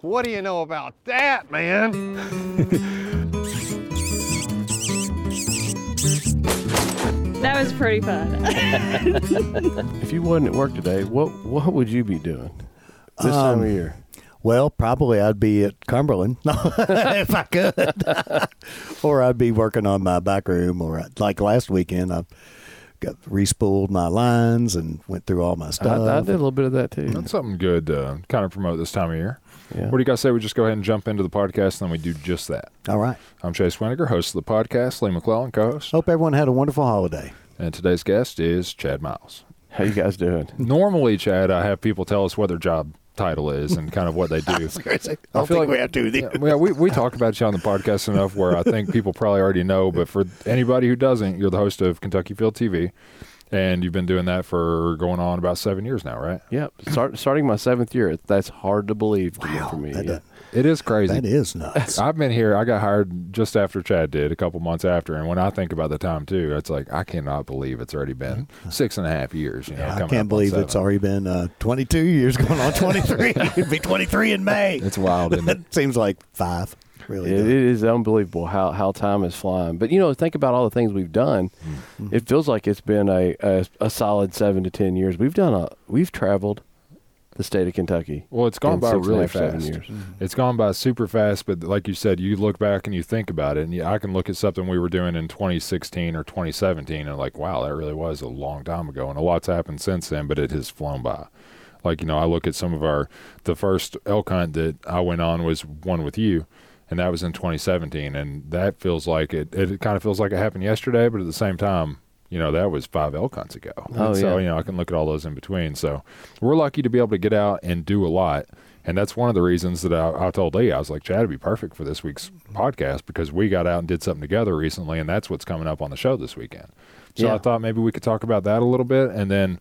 What do you know about that, man? That was pretty fun. If you wasn't at work today, what what would you be doing this time Um, of year? Well, probably I'd be at Cumberland if I could, or I'd be working on my back room, or like last weekend I got respooled my lines and went through all my I, stuff. I did a little bit of that too. That's something good to kind of promote this time of year. Yeah. What do you guys say we just go ahead and jump into the podcast and then we do just that? all right. I'm Chase Winiger, host of the podcast, Lee McClellan, co host. Hope everyone had a wonderful holiday. And today's guest is Chad Miles. How you guys doing? Normally, Chad, I have people tell us what their job title is and kind of what they do. Crazy. I I don't feel think like- we have to. Yeah, either. well, we, we talk about you on the podcast enough where I think people probably already know. But for anybody who doesn't, you're the host of Kentucky Afield TV, and you've been doing that for going on about seven years now, right? Yep. Start, starting my seventh year. That's hard to believe to Wow, for me. that- yeah. It is crazy. That is nuts. I've been here. I got hired just after Chad did, a couple months after. And when I think about the time too, it's like I cannot believe it's already been six and a half years. You know, I can't believe it's already been uh, 22 years going on 23. It'd be 23 in May. It's wild, isn't it? It seems like five. Really. It, it is unbelievable how, how time is flying. But you know, think about all the things we've done. Mm-hmm. It feels like it's been a, a a solid seven to ten years. We've done a we've traveled the state of Kentucky. Well, it's gone by six and a really half, seven fast. years. Mm-hmm. It's gone by super fast, but like you said, you look back and you think about it, and you, I can look at something we were doing in 2016 or 2017, and like, wow, that really was a long time ago, and a lot's happened since then, but it has flown by. Like you know, I look at some of our the first elk hunt that I went on was one with you, and that was in 2017, and that feels like it. It kind of feels like it happened yesterday, but at the same time. You know that was five elk hunts ago, Oh, And so yeah. you know I can look at all those in between. So we're lucky to be able to get out and do a lot. And that's one of the reasons that I, I told Lee, I was like, Chad would be perfect for this week's podcast because we got out and did something together recently, and that's what's coming up on the show this weekend. So Yeah. I thought maybe we could talk about that a little bit and then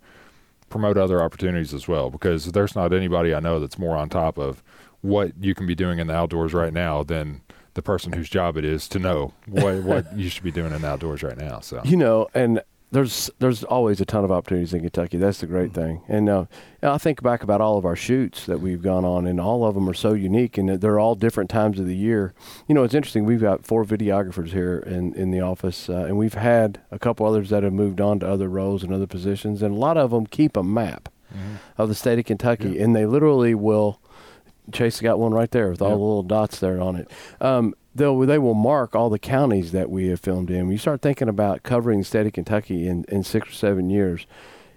promote other opportunities as well because there's not anybody I know that's more on top of what you can be doing in the outdoors right now than the person whose job it is to know what, what you should be doing in the outdoors right now. So You know, and there's there's always a ton of opportunities in Kentucky. That's the great thing. And uh, I think back about all of our shoots that we've gone on, and all of them are so unique, and they're all different times of the year. You know, it's interesting. We've got four videographers here in in the office, uh, and we've had a couple others that have moved on to other roles and other positions, and a lot of them keep a map of the state of Kentucky, and they literally will. Chase got one right there with all Yeah. the little dots there on it. Um, they'll they will mark all the counties that we have filmed in. When you start thinking about covering the state of Kentucky in, in six or seven years,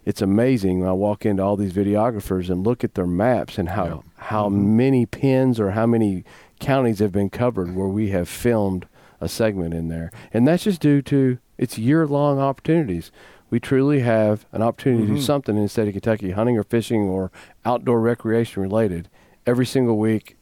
it's amazing when I walk into all these videographers and look at their maps and how Yeah. how many pins or how many counties have been covered where we have filmed a segment in there. And that's just due to it's year long opportunities. We truly have an opportunity to do something in the state of Kentucky, hunting or fishing or outdoor recreation related, every single week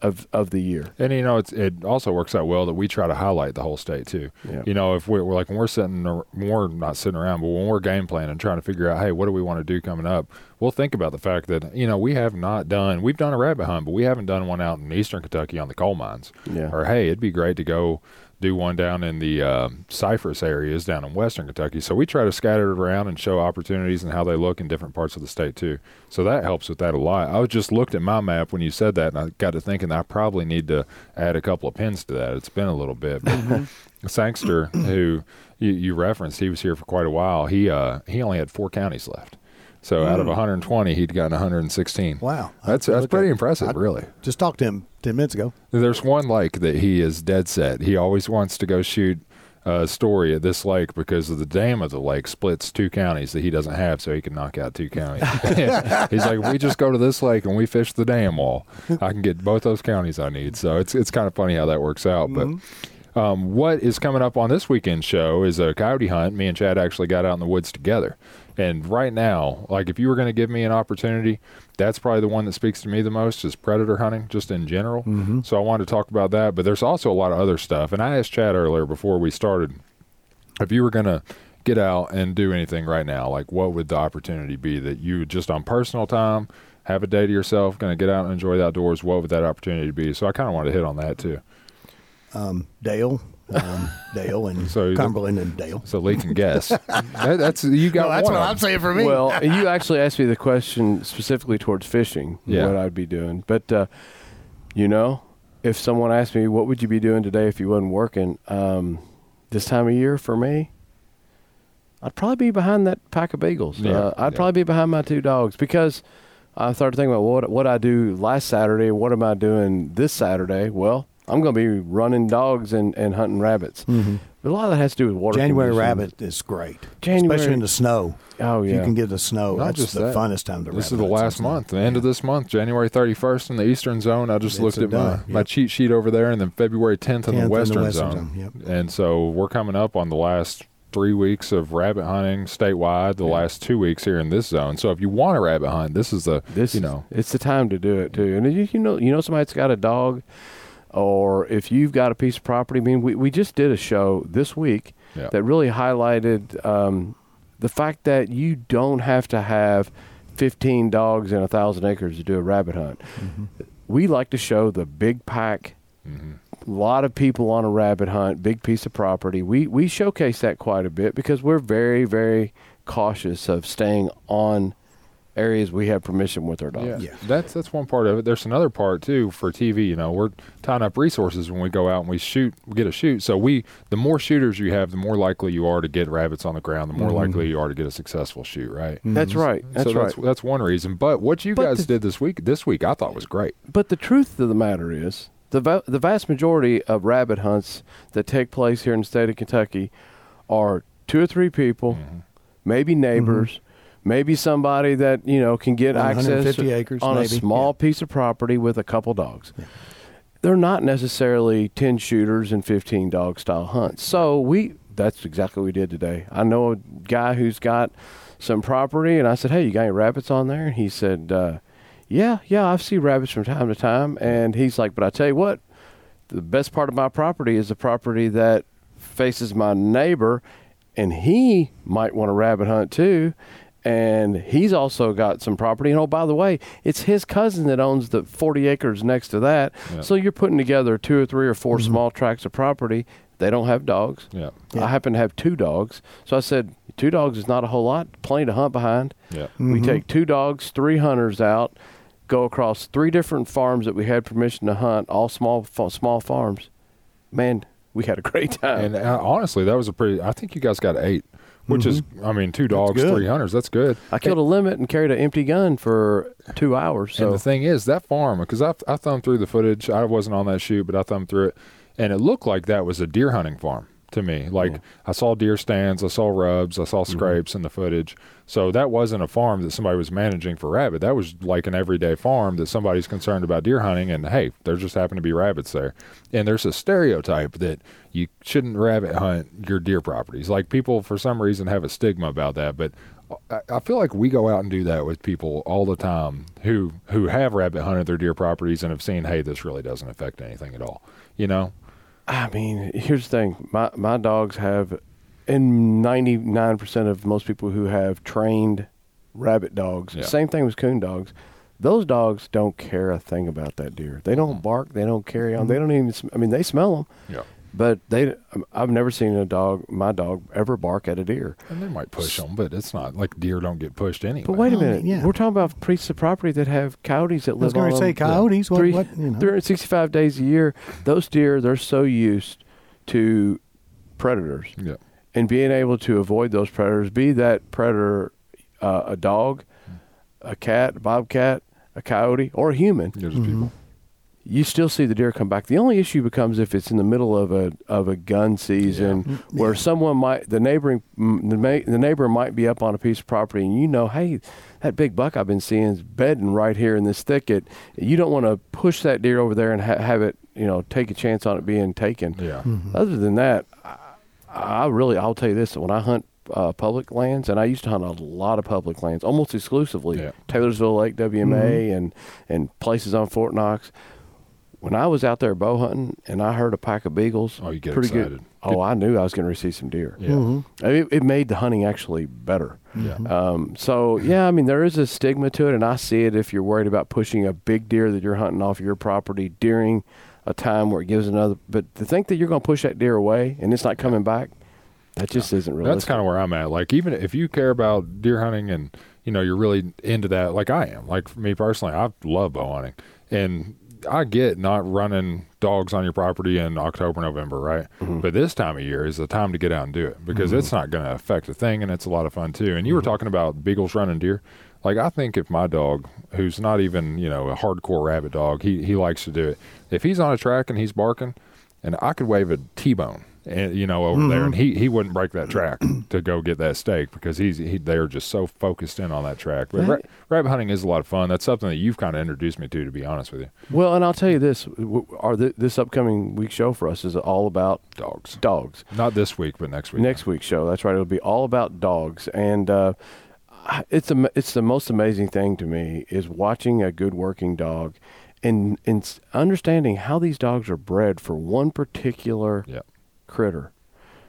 of of the year. And you know, it's, it also works out well that we try to highlight the whole state too. Yeah. You know, if we're, we're like when we're sitting, or we're not sitting around, but when we're game planning, and trying to figure out, hey, what do we want to do coming up? We'll think about the fact that you know we have not done, we've done a rabbit hunt, but we haven't done one out in eastern Kentucky on the coal mines. Yeah. Or hey, it'd be great to go do one down in the uh, Cypress areas down in western Kentucky. So we try to scatter it around and show opportunities and how they look in different parts of the state too. So that helps with that a lot. I was just looked at my map when you said that, and I got to thinking I probably need to add a couple of pins to that. It's been a little bit. But Sangster, who you, you referenced, he was here for quite a while. He uh, he only had four counties left. So out of 120, he'd gotten 116. Wow. That's that's pretty impressive, I really. Just talked to him 10 minutes ago. There's one lake that he is dead set. He always wants to go shoot a story at this lake because of the dam of the lake splits two counties that he doesn't have, so he can knock out two counties. He's like, we just go to this lake and we fish the dam wall. I can get both those counties I need. So it's it's kind of funny how that works out, but. Um, what is coming up on this weekend show is a coyote hunt. Me and Chad actually got out in the woods together. And right now, like if you were going to give me an opportunity, that's probably the one that speaks to me the most is predator hunting, just in general. So I wanted to talk about that. But there's also a lot of other stuff. And I asked Chad earlier before we started if you were going to get out and do anything right now, like what would the opportunity be that you would just on personal time have a day to yourself, going to get out and enjoy the outdoors? What would that opportunity be? So I kind of wanted to hit on that too. Um, Dale, um, Dale, and So you- Cumberland and Dale. So Lee can guess. That- that's you got No, that's one. what I'm saying for me. Well, you actually asked me the question specifically towards fishing, Yeah. what I'd be doing. But uh, You know, if someone asked me, what would you be doing today if you wasn't working? Um, this time of year for me, I'd probably be behind that pack of beagles. Yeah, uh, I'd yeah. probably be behind my two dogs because I started thinking about what what I do last Saturday. What am I doing this Saturday? Well, I'm going to be running dogs and, and hunting rabbits. But a lot of that has to do with water. Mm-hmm. January conditions. rabbit is great, January- especially in the snow. Oh If yeah. you can get the snow. Not that's just the that. funnest time to. This is the last month, the end of this month, January 31st in the eastern zone. I just It's looked at my, done, my cheat sheet over there, and then February 10th in 10th the in the western, western zone. zone, yep. And so we're coming up on the last three weeks of rabbit hunting statewide, the last two weeks here in this zone. So if you want to rabbit hunt, this is the, This you know, it's the time to do it too. And you, you know, you know, somebody that's got a dog, or if you've got a piece of property. I mean, we we just did a show this week Yeah. that really highlighted um, the fact that you don't have to have 15 dogs and a thousand acres to do a rabbit hunt. We like to show the big pack. A lot of people on a rabbit hunt, big piece of property. We we showcase that quite a bit because we're very very cautious of staying on areas we have permission with our dogs. Yeah, Yeah. that's that's one part of it. There's another part too for TV. You know, we're tying up resources when we go out and we shoot, we get a shoot. So we, the more shooters you have, the more likely you are to get rabbits on the ground. The more mm-hmm. likely you are to get a successful shoot, right? Mm-hmm. That's right. That's so right. that's that's one reason. But what you But guys the- did this week, this week, I thought was great. But the truth of the matter is, the va- the vast majority of rabbit hunts that take place here in the state of Kentucky are two or three people, Mm-hmm. maybe neighbors, mm-hmm. Maybe somebody that you know can get access 150 acres, on a small Yeah. piece of property with a couple dogs. They're not necessarily ten shooters and fifteen dog style hunts. So we that's exactly what we did today. I know a guy who's got some property, and I said, "Hey, you got any rabbits on there?" And he said, uh, "Yeah, yeah, I see rabbits from time to time." And he's like, "But I tell you what, the best part of my property is the property that faces my neighbor, and he might want to rabbit hunt too." And he's also got some property. And oh, by the way, it's his cousin that owns the 40 acres next to that. Yeah. So you're putting together two or three or 4 small tracts of property. They don't have dogs. Yeah, Yeah. I happen to have two dogs. So I said, two dogs is not a whole lot, plenty to hunt behind. yeah. We take two dogs, three hunters out, go across three different farms that we had permission to hunt, all small small farms. Man, we had a great time. And uh, honestly, that was a pretty. I think you guys got eight, which is, mm-hmm. I mean, two dogs, three hunters. That's good. I killed a limit and carried an empty gun for two hours. and So the thing is, that farm, because I, I thumbed through the footage. I wasn't on that shoot, but I thumbed through it, and it looked like that was a deer hunting farm to me. Like I saw deer stands, I saw rubs, I saw mm-hmm. scrapes in the footage. So that wasn't a farm that somebody was managing for rabbit. That was like an everyday farm that somebody's concerned about deer hunting, and hey, there just happen to be rabbits there. And there's a stereotype that you shouldn't rabbit hunt your deer properties. Like people, for some reason, have a stigma about that, but. I- I feel like we go out and do that with people all the time who who have rabbit hunted their deer properties and have seen, hey, this really doesn't affect anything at all. You know? I mean, here's the thing: my my dogs have, and ninety nine percent of most people who have trained rabbit dogs, Yeah. same thing with coon dogs. Those dogs don't care a thing about that deer. They don't mm. bark. They don't carry on. Mm-hmm. They don't even. sm- I mean, they smell them, Yeah. But they. Um, I've never seen a dog, my dog, ever bark at a deer. And they might push them, but it's not like deer don't get pushed anyway. But wait a Well, minute, yeah. we're talking about pieces of property that have coyotes that live was gonna say them coyotes, what- three- what, you know. 365 days a year. Those deer, they're so used to predators Yeah. and being able to avoid those predators, be that predator uh, a dog, hmm. a cat, a bobcat, a coyote, or a human, There's people. Mm-hmm. You still see the deer come back. The only issue becomes if it's in the middle of a of a gun season where someone might the neighboring mm, the, the neighbor might be up on a piece of property and you know, hey, that big buck I've been seeing is bedding right here in this thicket. You don't want to push that deer over there and ha- have it, you know, take a chance on it being taken. Yeah. Other than that, I, I really, I'll tell you this: when I hunt uh, public lands, and I used to hunt a lot of public lands, almost exclusively Yeah. Taylorsville Lake, WMA, and and places on Fort Knox. When I was out there bow hunting, and I heard a pack of beagles, Oh, you get pretty excited. good. Oh, I knew I was going to receive some deer. Yeah. Mm-hmm. It, it made the hunting actually better. Yeah. Um, so yeah, I mean there is a stigma to it, and I see it if you're worried about pushing a big deer that you're hunting off your property during a time where it gives another. But to think that you're going to push that deer away and it's not coming back, that just isn't realistic. That's kind of where I'm at. Like, even if you care about deer hunting and you know you're really into that, like I am. Like for me personally, I love bow hunting, and I get not running dogs on your property in October, November, right? Mm-hmm. But this time of year is the time to get out and do it because mm-hmm. it's not going to affect a thing, and it's a lot of fun too. And you were mm-hmm. talking about beagles running deer. Like I think if my dog, who's not even you know a hardcore rabbit dog, he he likes to do it. If he's on a track and he's barking, and I could wave a T-bone, and you know over there, and he he wouldn't break that track to go get that steak because he's he, they're just so focused in on that track. But ra- rabbit hunting is a lot of fun. That's something that you've kind of introduced me to, to be honest with you. Well, and I'll tell you this: our th- this upcoming week show for us is all about Dogs, dogs. not this week, but next week. Next week's show, that's right. It'll be all about dogs, and uh, it's a it's the most amazing thing to me is watching a good working dog, and and understanding how these dogs are bred for one particular Yeah. Critter.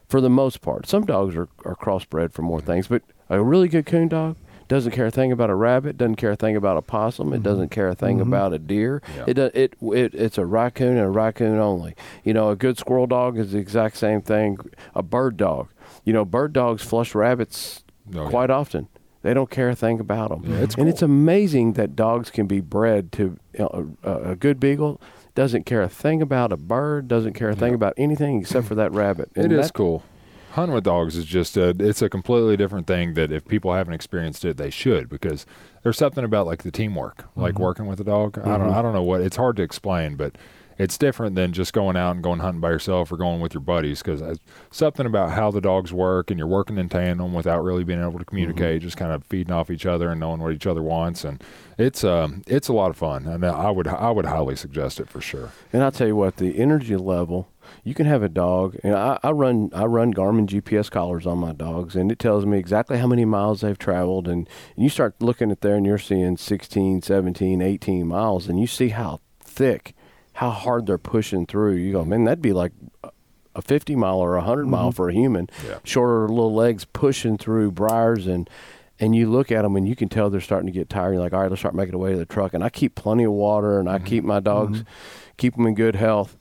For the most part, some dogs are are crossbred for more things, but a really good coon dog doesn't care a thing about a rabbit, doesn't care a thing about a possum, it mm-hmm. doesn't care a thing mm-hmm. about a deer. Yeah. It, does, it it it's a raccoon and a raccoon only. You know, a good squirrel dog is the exact same thing. A bird dog, you know, bird dogs flush rabbits Oh, yeah. quite often. They don't care a thing about them. Yeah, it's and it's amazing that dogs can be bred to you know, a, a good beagle doesn't care a thing about a bird, doesn't care a thing about anything except for that rabbit. It And is that- cool. Hunting with dogs is just a, it's a completely different thing that if people haven't experienced it, they should because there's something about like the teamwork, like mm-hmm. working with a dog. I don't mm-hmm. I don't know what it's hard to explain, but it's different than just going out and going hunting by yourself or going with your buddies because something about how the dogs work and you're working in tandem without really being able to communicate, just kind of feeding off each other and knowing what each other wants, and it's um it's a lot of fun, and I would I would highly suggest it for sure. And I'll tell you what, the energy level, you can have a dog, and I, I run I run Garmin GPS collars on my dogs, and it tells me exactly how many miles they've traveled. And, and you start looking at there, and you're seeing 16, 17, 18 miles, and you see how thick, how hard they're pushing through. You go, man, that'd be like a 50 mile or a 100 mile mm-hmm. for a human. Yeah. Shorter little legs pushing through briars and. And you look at them and you can tell they're starting to get tired. You're like, all right, let's start making our way to the truck. And I keep plenty of water and I mm-hmm. keep my dogs, mm-hmm. keep them in good health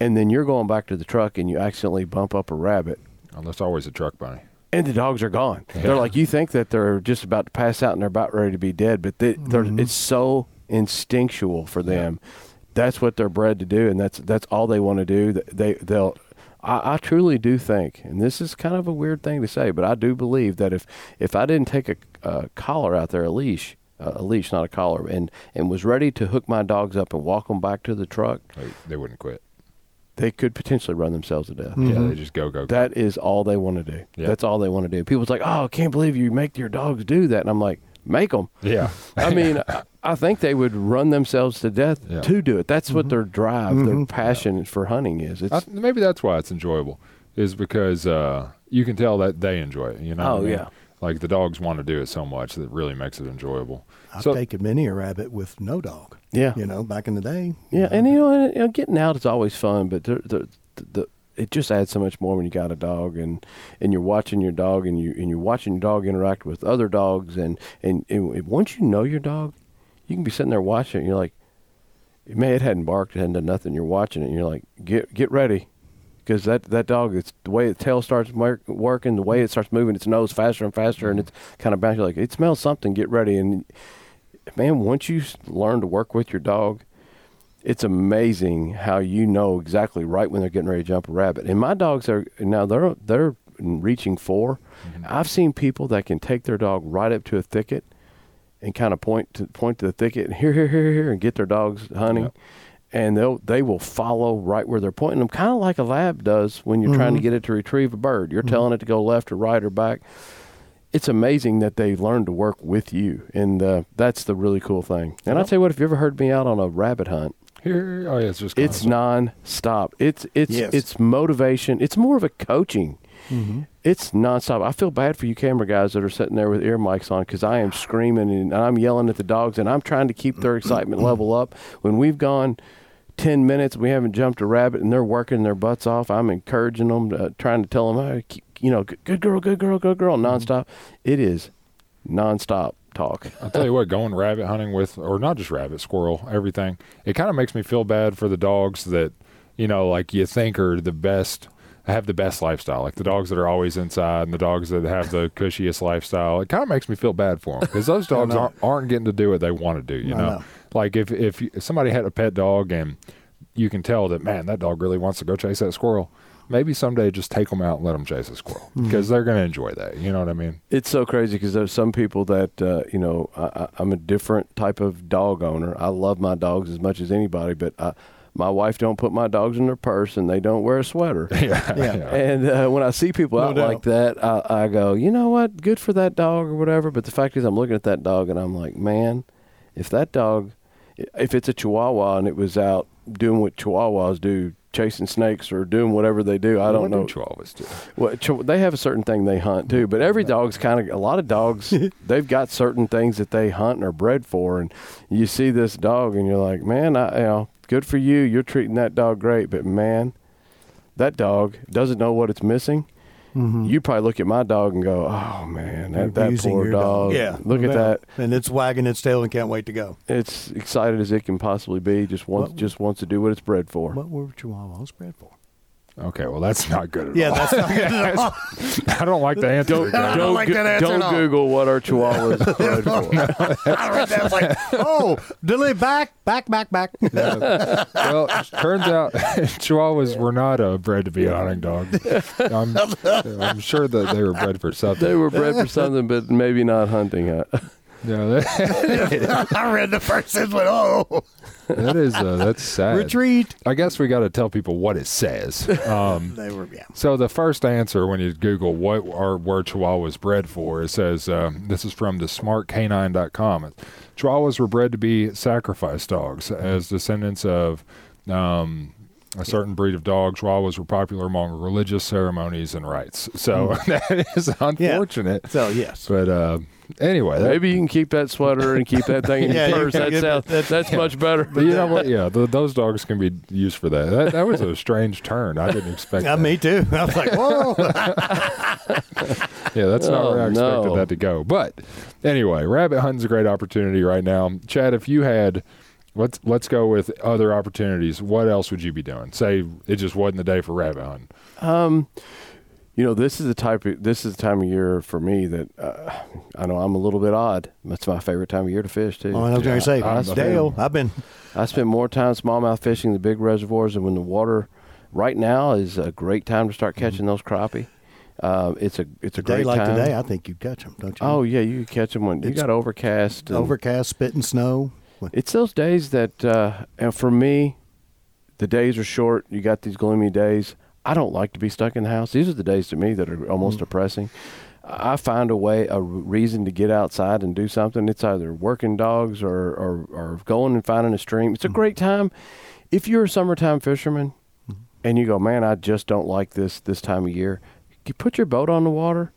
and then you're going back to the truck and you accidentally bump up a rabbit oh, And there's always a truck bunny. and the dogs are gone they're like you think that they're just about to pass out and they're about ready to be dead but they, they're, it's so instinctual for them that's what they're bred to do and that's that's all they want to do they they'll I, I truly do think and this is kind of a weird thing to say but i do believe that if if i didn't take a, a collar out there a leash uh, a leash not a collar and and was ready to hook my dogs up and walk them back to the truck They, they wouldn't quit. they could potentially run themselves to death Yeah, they just go go. go. that is all they want to do. Yeah. That's all they want to do. People's like, "Oh, I can't believe you make your dogs do that." And I'm like, "Make them." yeah, I mean, I- I think they would run themselves to death Yeah. to do it. That's what their drive, their passion for hunting is. It's I, maybe that's why it's enjoyable, is because uh, you can tell that they enjoy it. You know? Oh, I mean? yeah. Like the dogs want to do it so much that it really makes it enjoyable. I've so taken many a rabbit with no dog. yeah, You know, back in the day. yeah. And you know, and, you know, getting out is always fun, but the, the, the, it just adds so much more when you got a dog and and you're watching your dog and you and you're watching your dog interact with other dogs and and, and once you know your dog, you can be sitting there watching it and you're like, man, it hadn't barked, it hadn't done nothing. You're watching it and you're like, get get ready. Because that, that dog, it's the way its tail starts work, working, the way it starts moving its nose faster and faster, and it's kind of bouncing. Like it smells something. Get ready, and man, once you learn to work with your dog, it's amazing how you know exactly right when they're getting ready to jump a rabbit. And my dogs are now they're they're reaching 4 mm-hmm. I've seen people that can take their dog right up to a thicket and kind of point to point to the thicket and here here here here and get their dogs hunting. Yep. And they'll they will follow right where they're pointing them, kind of like a lab does when you're trying to mm-hmm. get it to retrieve a bird. You're mm-hmm. telling it to go left or right or back. It's amazing that they learn to work with you, and uh, that's the really cool thing. And I'll tell you what, if you ever heard me out on a rabbit hunt, here, oh yeah, it's just it's non-stop. It's it's Yes. it's motivation. It's more of a coaching. Mm-hmm. It's nonstop. I feel bad for you camera guys that are sitting there with ear mics on because I am screaming and I'm yelling at the dogs and I'm trying to keep their excitement level up. When we've gone ten minutes, we haven't jumped a rabbit and they're working their butts off. I'm encouraging them, uh, trying to tell them, hey, keep, you know, good, good girl, good girl, good girl, nonstop. It is nonstop talk. I'll tell you what, going rabbit hunting with, or not just rabbit, squirrel, everything, it kind of makes me feel bad for the dogs that, you know, like you think are the best, have the best lifestyle. Like the dogs that are always inside and the dogs that have the cushiest lifestyle. It kind of makes me feel bad for them because those dogs know. aren't, aren't getting to do what they want to do, you I know? know. like if if somebody had a pet dog and you can tell that man that dog really wants to go chase that squirrel. Maybe someday just take them out and let them chase a squirrel Mm-hmm. because they're going to enjoy that. You know what I mean? It's so crazy because there's some people that uh, you know I, I- I'm a different type of dog owner. I love my dogs as much as anybody, but I, my wife don't put my dogs in their purse and they don't wear a sweater. yeah. Yeah. And uh, when I see people No out doubt. like that, I, I go, you know what? Good for that dog or whatever. But the fact is, I'm looking at that dog and I'm like, man, if that dog, if it's a Chihuahua and it was out doing what Chihuahuas do, chasing snakes or doing whatever they do, I don't what do know. Chihuahuas do? Well, ch- they have a certain thing they hunt too, but every dog's kind of a lot of dogs. they've got certain things that they hunt and are bred for, and you see this dog, and you're like, man, I, you know, good for you. You're treating that dog great, but man, that dog doesn't know what it's missing. Mm-hmm. You probably look at my dog and go, "Oh man, that, that Abusing poor your dog. Yeah. look no at that. And it's wagging its tail and can't wait to go. It's excited as it can possibly be. Just wants, What- just wants to do what it's bred for. What were Chihuahuas bred for? Okay, well that's not good at all. Yeah, all. that's not good at all. I don't like the answer. Don't, Gary. don't, like that answer don't at all. Google what our Chihuahuas bred for. I read that. I was like, oh, Dilly, back, back, back, back. well, it turns out Chihuahuas were not uh, bred to be a hunting dog. I'm, I'm sure that they were bred for something. They were bred for something, but maybe not hunting. Yeah, that, I read the first sentence, went, oh, that is uh, that's sad. retreat. I guess we got to tell people what it says. Um, They were, yeah. so the first answer when you Google what are were Chihuahuas bred for, it says um, this is from the smartcanine.com. Chihuahuas were bred to be sacrifice dogs as descendants of um, a certain breed of dog. Chihuahuas were popular among religious ceremonies and rites. So that is unfortunate. So, yes. But uh, anyway, that, Maybe you can keep that sweater and keep that thing in Yeah, your purse. can That get sounds, that- that's much better. But you know what? Yeah, th those dogs can be used for that. That, that was a strange turn. I didn't expect. Yeah, that. me too. I was like, whoa. Yeah, that's not where I Oh, expected no. that to go. But anyway, rabbit hunting's a great opportunity right now. Chad, if you had let's let's go with other opportunities. What else would you be doing? Say it just wasn't the day for rabbit hunting. Um, you know, this is the type of this is the time of year for me that uh, I know I'm a little bit odd. That's my favorite time of year to fish too. Oh, I was going to say, I'm a Dale. I've been, I spend more time smallmouth fishing the big reservoirs, and when the water right now is a great time to start catching those crappie. Uh, it's a it's a day great like time. today, I think you'd catch them, don't you? oh yeah, you catch them when you got overcast. and- Overcast, spitting snow. It's those days that, uh, and for me, the days are short. You got these gloomy days. I don't like to be stuck in the house. These are the days to me that are almost mm. depressing. I find a way, a reason to get outside and do something. It's either working dogs or, or, or going and finding a stream. It's a mm. great time. If you're a summertime fisherman mm. and you go, man, I just don't like this this time of year, you put your boat on the water.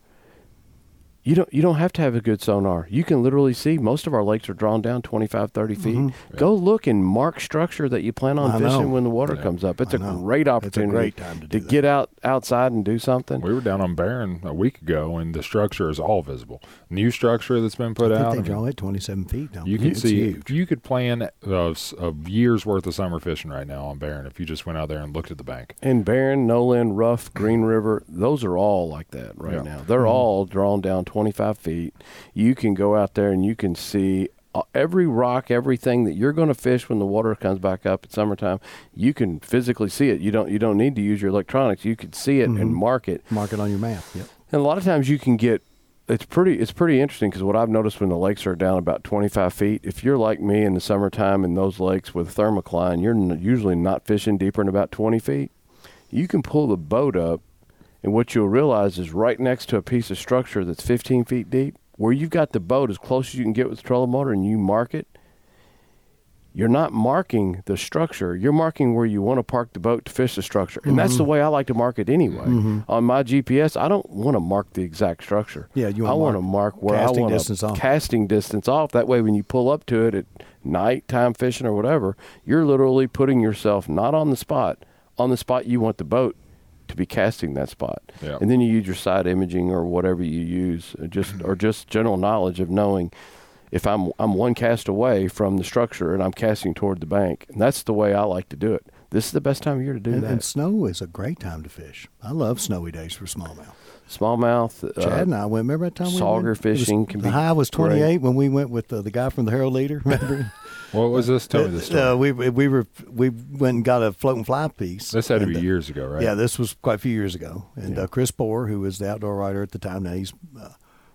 You don't you don't have to have a good sonar. You can literally see most of our lakes are drawn down 25 30 feet. Go look and mark structure that you plan on Mm-hmm. I fishing know. when the water Yeah. comes up. It's I a know. great It's a opportunity great time to do that. get out outside and do something. We were down on Barren a week ago, and the structure is all visible. New structure that's been put I think out. they I mean, draw at 27 feet. Don't You they? can It's see huge. you could plan a, a year's worth of summer fishing right now on Barren if you just went out there and looked at the bank. And Barren, Nolin, Rough, Green River, those are all like that right Yeah. now. They're all drawn down 25 feet. You can go out there and you can see uh, every rock, everything that you're going to fish when the water comes back up in summertime. You can physically see it. You don't. You don't need to use your electronics. You can see it and mark it. Mark it on your map. Yep. And a lot of times you can get it's pretty it's pretty interesting because what I've noticed when the lakes are down about 25 feet, if you're like me in the summertime in those lakes with thermocline, you're n- usually not fishing deeper than about 20 feet. You can pull the boat up, and what you'll realize is right next to a piece of structure that's 15 feet deep, where you've got the boat as close as you can get with the trolling motor, and you mark it. You're not marking the structure. You're marking where you want to park the boat to fish the structure. And that's the Mm-hmm. way I like to mark it anyway. On my GPS, I don't want to mark the exact structure. Yeah, you I wanna want to mark where casting I want distance off. casting distance off. That way, when you pull up to it at night time fishing or whatever, you're literally putting yourself not on the spot, on the spot you want the boat to be casting that spot. Yeah. And then you use your side imaging or whatever you use, uh, just or just general knowledge of knowing if I'm I'm one cast away from the structure and I'm casting toward the bank. And that's the way I like to do it. this is the best time of year to do And, that. and snow is a great time to fish. I love snowy days for smallmouth. Smallmouth. uh, Chad and I went. Remember that time we sauger went? It was- fishing can the be high was great. 28 when we went with uh, the guy from the Herald Leader. Remember? What was this? Tell me the story. Uh, we we were we went and got a floating fly piece. this had to be uh, years ago, right? Yeah, this was quite a few years ago. And uh, Chris Bohr, who was the outdoor writer at the time, now he's uh,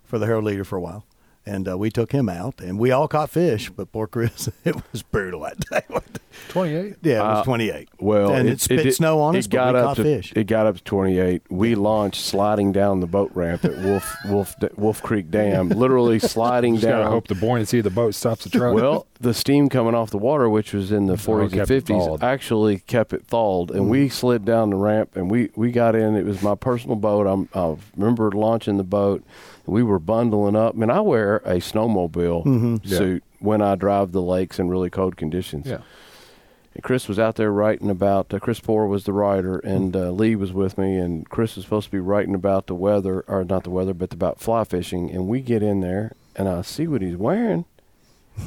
for the Herald Leader for a while. And uh, we took him out, and we all caught fish. But poor Chris, it was brutal that day. 28. yeah, it was Uh, 28. Well, and it, spit did- snow on it us, but got we up caught to, fish. It got up to 28. We launched sliding down the boat ramp at Wolf Wolf Wolf Creek Dam, literally sliding Just gotta hope the buoyancy of the boat stops the truck. well, the steam coming off the water, which was in the 40s and 50s, actually kept it thawed. And we slid down the ramp, and we, we got in. It was my personal boat. I'm, I remember launching the boat. We were bundling up. I mean, I wear a snowmobile Yeah. suit when I drive the lakes in really cold conditions. yeah. And Chris was out there writing about. Uh, Chris Poor was the writer, and uh, Lee was with me. And Chris was supposed to be writing about the weather, or not the weather, but about fly fishing. And we get in there, and I see what he's wearing.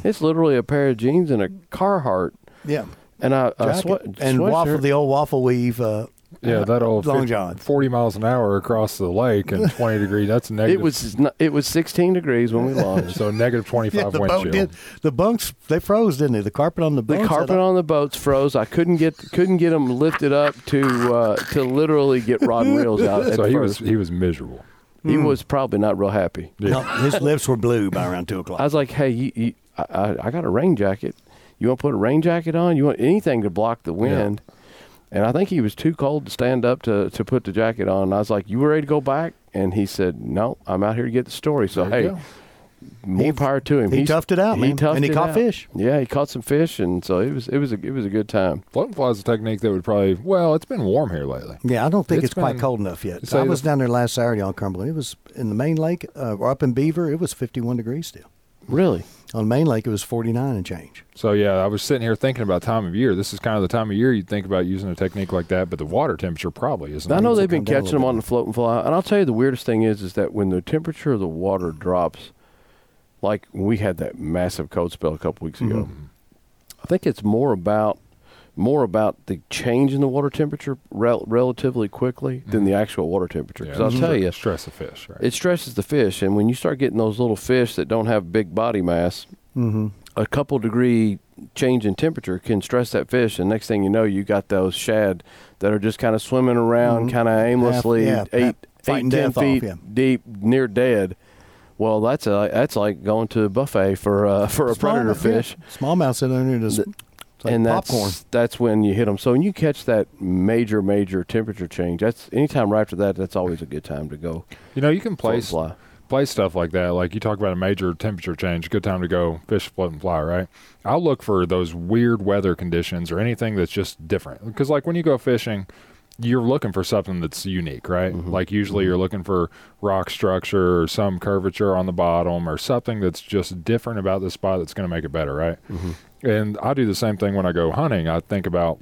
It's literally a pair of jeans and a Carhartt. yeah. And I, I sweat, and waffle, the old waffle weave. Uh, Yeah, that old Long 50 johns. 40 miles an hour across the lake and 20 degrees. That's negative. It was it was 16 degrees when we launched. so negative 25 yeah, the wind boat chill. did. The bunks they froze, didn't they? The carpet on the The carpet on the boats froze. I couldn't get couldn't get them lifted up to uh, to literally get rod and reels out. So at he was he was miserable. he was probably not real happy. No, his lips were blue by around two o'clock. I was like, hey, you, you, I, I, I got a rain jacket. You want to put a rain jacket on? You want anything to block the wind? And I think he was too cold to stand up to, to put the jacket on. And I was like, you were ready to go back? And he said, no, I'm out here to get the story. So, There you hey, go. more He- power to him. he He's- toughed it out, man. toughed And he it caught out. fish. Yeah, he caught some fish, and so it was it was a it was a good time. Floating fly is a technique that would probably well, it's been warm here lately. Yeah, I don't think It's it's, quite been- cold enough yet. I was the- down there last Saturday on Cumberland. It was in the main lake, uh, or up in Beaver. It was 51 degrees still. Really? On Main Lake, it was 49 and change. So yeah, I was sitting here thinking about time of year. This is kind of the time of year you'd think about using a technique like that, but the water temperature probably isn't. I know they've been come down a catching them little on the float and fly, and I'll tell you the weirdest thing is is that when the temperature of the water drops, like we had that massive cold spell a couple weeks ago. Mm-hmm. I think it's more about more about the change in the water temperature rel- relatively quickly than the actual water temperature. Yeah, Because I'll tell you, stress the fish, right? it stresses the fish, and when you start getting those little fish that don't have big body mass, Mm-hmm. a couple degree change in temperature can stress that fish, and next thing you know, you got those shad that are just kind of swimming around, Mhm. kind of aimlessly, yeah, eight, half- fighting eight, ten death off, feet yeah. deep, near dead. Well, that's a that's like going to a buffet for uh, for a predator fish, Smallmouth sitting there just Th- it's like and popcorn. that's that's when you hit them. So when you catch that major major temperature change, that's anytime right after that, that's always a good time to go you know, you can place fly. place stuff like that. Like you talk about a major temperature change, good time to go fish, float, and fly, right? I'll look for those weird weather conditions or anything that's just different. Because like when you go fishing, you're looking for something that's unique, right? Mm-hmm. Like usually you're mm-hmm. looking for rock structure or some curvature on the bottom or something that's just different about the spot that's going to make it better, right? Mm-hmm. And I do the same thing when I go hunting. I think about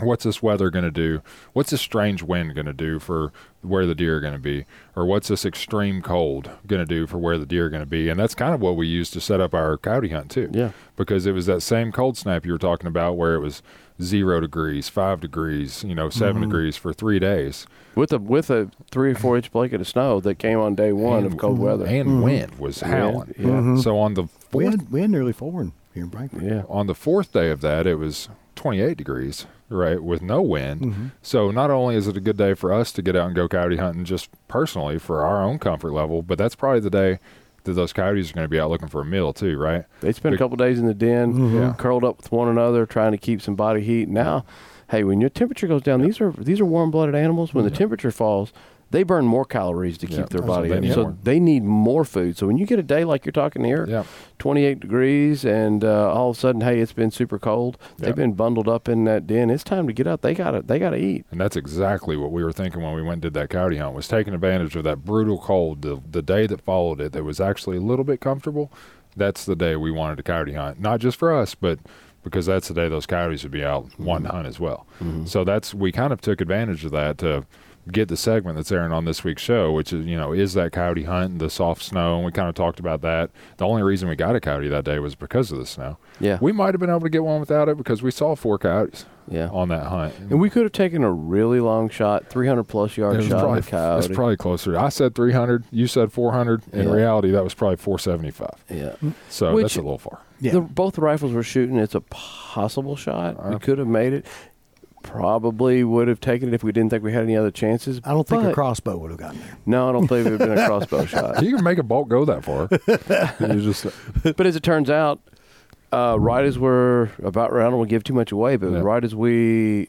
what's this weather going to do? What's this strange wind going to do for where the deer are going to be? Or what's this extreme cold going to do for where the deer are going to be? And that's kind of what we used to set up our coyote hunt too. Yeah. Because it was that same cold snap you were talking about where it was zero degrees, five degrees, you know, 7 mm-hmm. degrees for three days. with a with a three or four inch blanket of snow that came on day one of cold weather. And wind was howling. Yeah, yeah. So on the we fourth had we had nearly four in here in Frankfort. yeah. on the fourth day of that, it was 28 degrees, right, with no wind. Mm-hmm. So not only is it a good day for us to get out and go coyote hunting, just personally for our own comfort level, but that's probably the day that those coyotes are going to be out looking for a meal too, right? They spent Big- a couple days in the den, mm-hmm. Yeah. curled up with one another, trying to keep some body heat. Now, hey, when your temperature goes down, these are these are warm blooded animals. When the temperature falls, they burn more calories to keep Yeah. their body up. So more. they need more food. So when you get a day like you're talking here, Yeah. 28 degrees, and uh, all of a sudden, hey, it's been super cold. Yeah. They've been bundled up in that den. It's time to get out. They gotta they gotta eat. And that's exactly what we were thinking when we went and did that coyote hunt was taking advantage of that brutal cold the, the day that followed it that was actually a little bit comfortable. That's the day we wanted to coyote hunt. Not just for us, but because that's the day those coyotes would be out wanting to hunt as well. So that's we kind of took advantage of that to get the segment that's airing on this week's show, which is, you know, is that coyote hunt and the soft snow. And we kind of talked about that. The only reason we got a coyote that day was because of the snow. Yeah. We might have been able to get one without it because we saw four coyotes. Yeah. on that hunt. And we could have taken a really long shot, 300 plus yard It shot probably, at a coyote. it's probably closer. I said 300. You said 400. In Yeah. reality, that was probably 475. yeah. So Which- that's a little far. Yeah. The, both rifles were shooting. It's a possible shot. we Uh, could have made it. Probably would have taken it if we didn't think we had any other chances. I don't think a crossbow would have gotten there. No, I don't think it would have been a crossbow shot. You can make a bolt go that far. you just But as it turns out, uh, right as we're about, I don't want to give too much away, but Yeah. right as we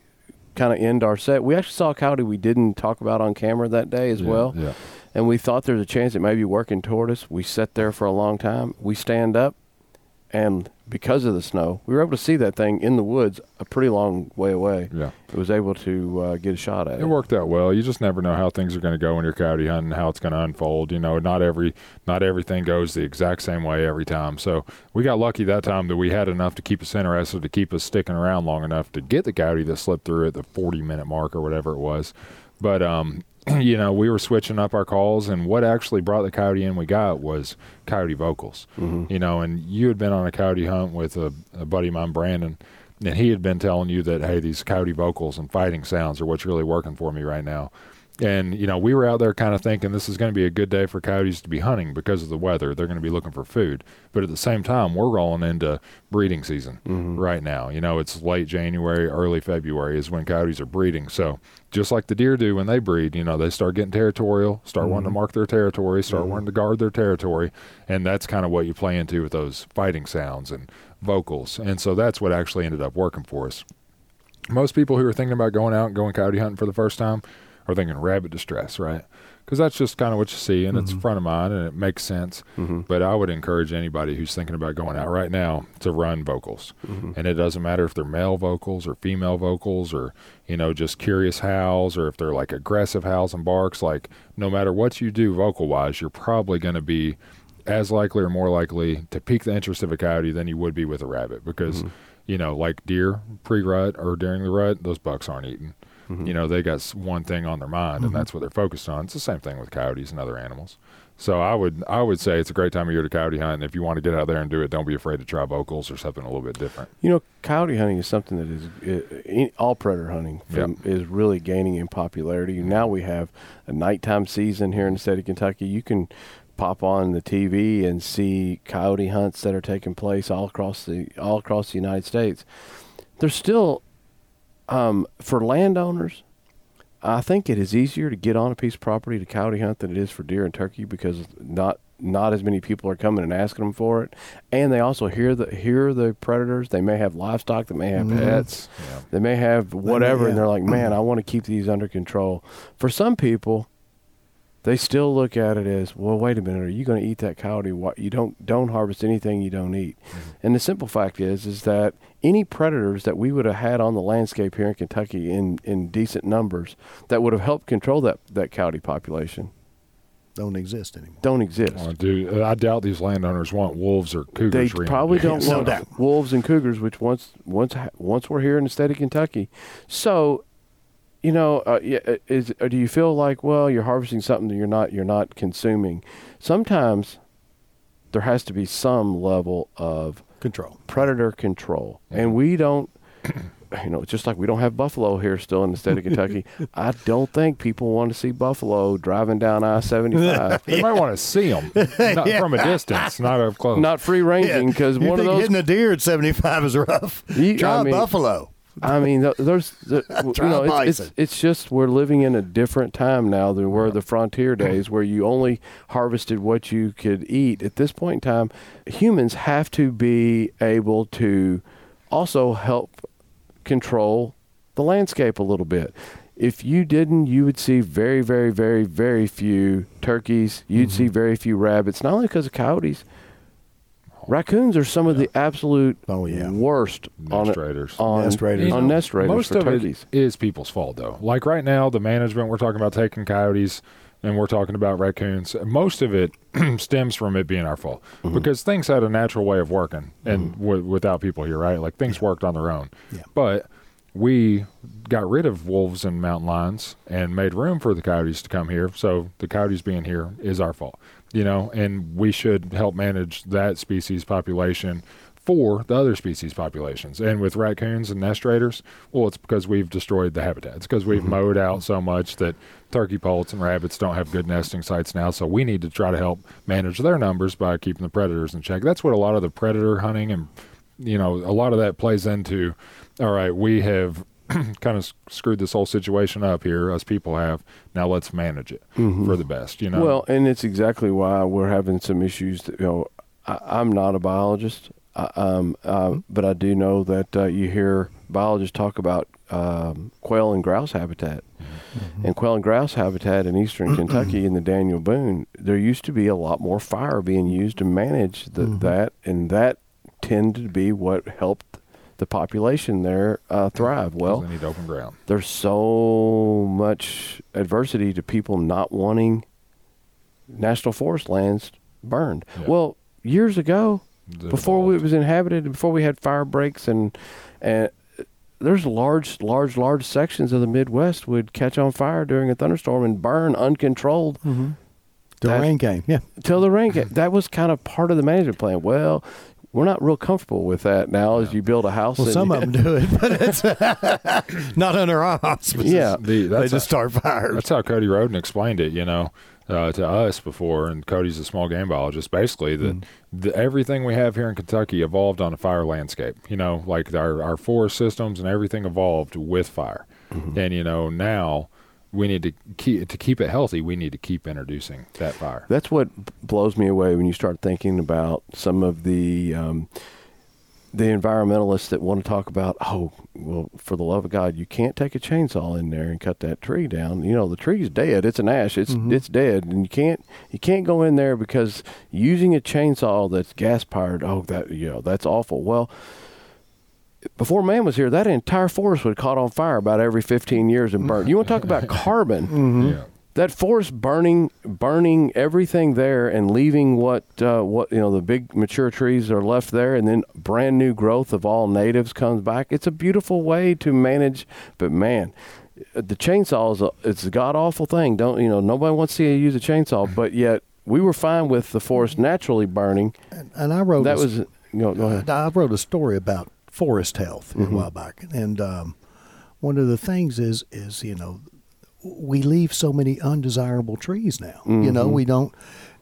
kind of end our set, we actually saw a coyote we didn't talk about on camera that day as yeah, well. Yeah. And we thought there was a chance it may be working toward us. We sat there for a long time. We stand up, and because of the snow, we were able to see that thing in the woods a pretty long way away. Yeah. It was able to uh, get a shot at it. It worked out well. You just never know how things are going to go when you're coyote hunting, how it's going to unfold. You know, not every not everything goes the exact same way every time. So we got lucky that time that we had enough to keep us interested, to keep us sticking around long enough to get the coyote that slipped through at the 40 minute mark or whatever it was. But um, you know, we were switching up our calls, and what actually brought the coyote in we got was coyote vocals. Mm-hmm. You know, and you had been on a coyote hunt with a, a buddy of mine, Brandon, and he had been telling you that hey, these coyote vocals and fighting sounds are what's really working for me right now. And you know, we were out there kind of thinking this is going to be a good day for coyotes to be hunting because of the weather. They're going to be looking for food, but at the same time, we're rolling into breeding season mm-hmm. right now. You know, it's late January, early February is when coyotes are breeding. So just like the deer do when they breed, you know, they start getting territorial, start wanting to mm-hmm. mark their territory, start mm-hmm. wanting to guard their territory, and that's kind of what you play into with those fighting sounds and vocals. And so that's what actually ended up working for us most people who are thinking about going out and going coyote hunting for the first time are thinking rabbit distress, right? Because that's just kind of what you see, and it's mm-hmm. front of mind, and it makes sense. Mm-hmm. But I would encourage anybody who's thinking about going out right now to run vocals, mm-hmm. and it doesn't matter if they're male vocals or female vocals, or you know just curious howls, or if they're like aggressive howls and barks. Like no matter what you do vocal wise, you're probably going to be as likely or more likely to pique the interest of a coyote than you would be with a rabbit because you know like deer pre-rut or during the rut those bucks aren't eating you know they got one thing on their mind and that's what they're focused on it's the same thing with coyotes and other animals so i would i would say it's a great time of year to coyote hunt and if you want to get out there and do it don't be afraid to try vocals or something a little bit different You know, coyote hunting is something that is uh, in- all predator hunting from, is really gaining in popularity. Now we have a nighttime season here in the state of Kentucky. You can pop on the TV and see coyote hunts that are taking place all across the all across the United States. There's still um, for landowners. I think it is easier to get on a piece of property to coyote hunt than it is for deer and turkey because not not as many people are coming and asking them for it, and they also hear the hear the predators. They may have livestock, they may have pets, Yeah. they may have whatever, and yeah. they're like, "Man, I want to keep these under control." For some people, they still look at it as, "Well, wait a minute, are you going to eat that coyote? What you don't don't harvest anything you don't eat." Mm-hmm. And the simple fact is, is that any predators that we would have had on the landscape here in Kentucky in in decent numbers that would have helped control that that coyote population Don't exist anymore. don't exist. Well, dude, uh, I doubt these landowners want wolves or cougars. They cougars. probably don't want doubt. wolves and cougars, which once once ha- once were here in the state of Kentucky. So, you know, uh, uh, is or do you feel like well you're harvesting something that you're not you're not consuming? Sometimes there has to be some level of Control. predator control, and we don't. You know, it's just like we don't have buffalo here still in the state of Kentucky. I don't think people want to see buffalo driving down I seventy five. They might want to see them not from a distance, not up close. Not free ranging because you one of those hitting a deer at 75 is rough. You- Try I a mean- buffalo. I mean, there's, the, you know, it's, it's it's just we're living in a different time now than were the frontier days, where you only harvested what you could eat. At this point in time, humans have to be able to also help control the landscape a little bit. If you didn't, you would see very, very, very, very few turkeys. You'd Mm-hmm. see very few rabbits, not only because of coyotes. Raccoons are some of the absolute Oh, yeah. worst on Nest raiders. on Nest raiders. on You know, nest raiders Most for of turkeys. it is people's fault, though. Like right now, the management we're talking about taking coyotes, and we're talking about raccoons. Most of it stems from it being our fault Mm-hmm. because things had a natural way of working, and w- without people here, right? Like things worked on their own. Yeah. But we got rid of wolves and mountain lions and made room for the coyotes to come here. So the coyotes being here is our fault, you know, and we should help manage that species population for the other species populations. And with raccoons and nest raiders, well, it's because we've destroyed the habitat. It's because we've mm-hmm. mowed out so much that turkey poults and rabbits don't have good nesting sites now. So we need to try to help manage their numbers by keeping the predators in check. That's what a lot of the predator hunting and you know a lot of that plays into. All right, we have kind of screwed this whole situation up here. Us people have now. Let's manage it for the best. You know. Well, and it's exactly why we're having some issues. That, you know, I, I'm not a biologist, I, um, uh, but I do know that uh, you hear biologists talk about um, quail and grouse habitat. And quail and grouse habitat in eastern Kentucky in the Daniel Boone, there used to be a lot more fire being used to manage the, that, and that tended to be what helped the population there uh, thrive. 'Cause Well, they need open ground. there's so much adversity to people not wanting national forest lands burned. Yeah. Well, years ago, That before we, it was inhabited, before we had fire breaks and and there's large, large, large sections of the Midwest would catch on fire during a thunderstorm and burn uncontrolled Mm-hmm. The That- rain came. Yeah. till the rain came. That was kind of part of the management plan. Well, we're not real comfortable with that now. As you build a house, Well, and- some of them do it, but it's not under our auspices. Yeah. The- they that's just start fires. That's how Cody Roden explained it, you know, uh, to us before. And Cody's a small game biologist. Basically, that the, everything we have here in Kentucky evolved on a fire landscape. You know, like our, our forest systems and everything evolved with fire. And you know, now we need to keep to keep it healthy. We need to keep introducing that fire. That's what blows me away when you start thinking about some of the um, the environmentalists that want to talk about, oh, well, for the love of God, you can't take a chainsaw in there and cut that tree down. You know, the tree's dead; it's an ash. It's it's dead, and you can't you can't go in there because using a chainsaw that's gas powered. Oh, that you know that's awful. Well. Before man was here, that entire forest would have caught on fire about every 15 years and burned. You want to talk about carbon? Yeah. that forest burning burning everything there and leaving what uh, what you know the big mature trees are left there and then brand new growth of all natives comes back it's a beautiful way to manage but man the chainsaw is a it's a god awful thing don't you know nobody wants to see you use a chainsaw but yet we were fine with the forest naturally burning And I wrote that a- was you know, go ahead I wrote a story about forest health a while back, and um, one of the things is is you know we leave so many undesirable trees now. You know we don't.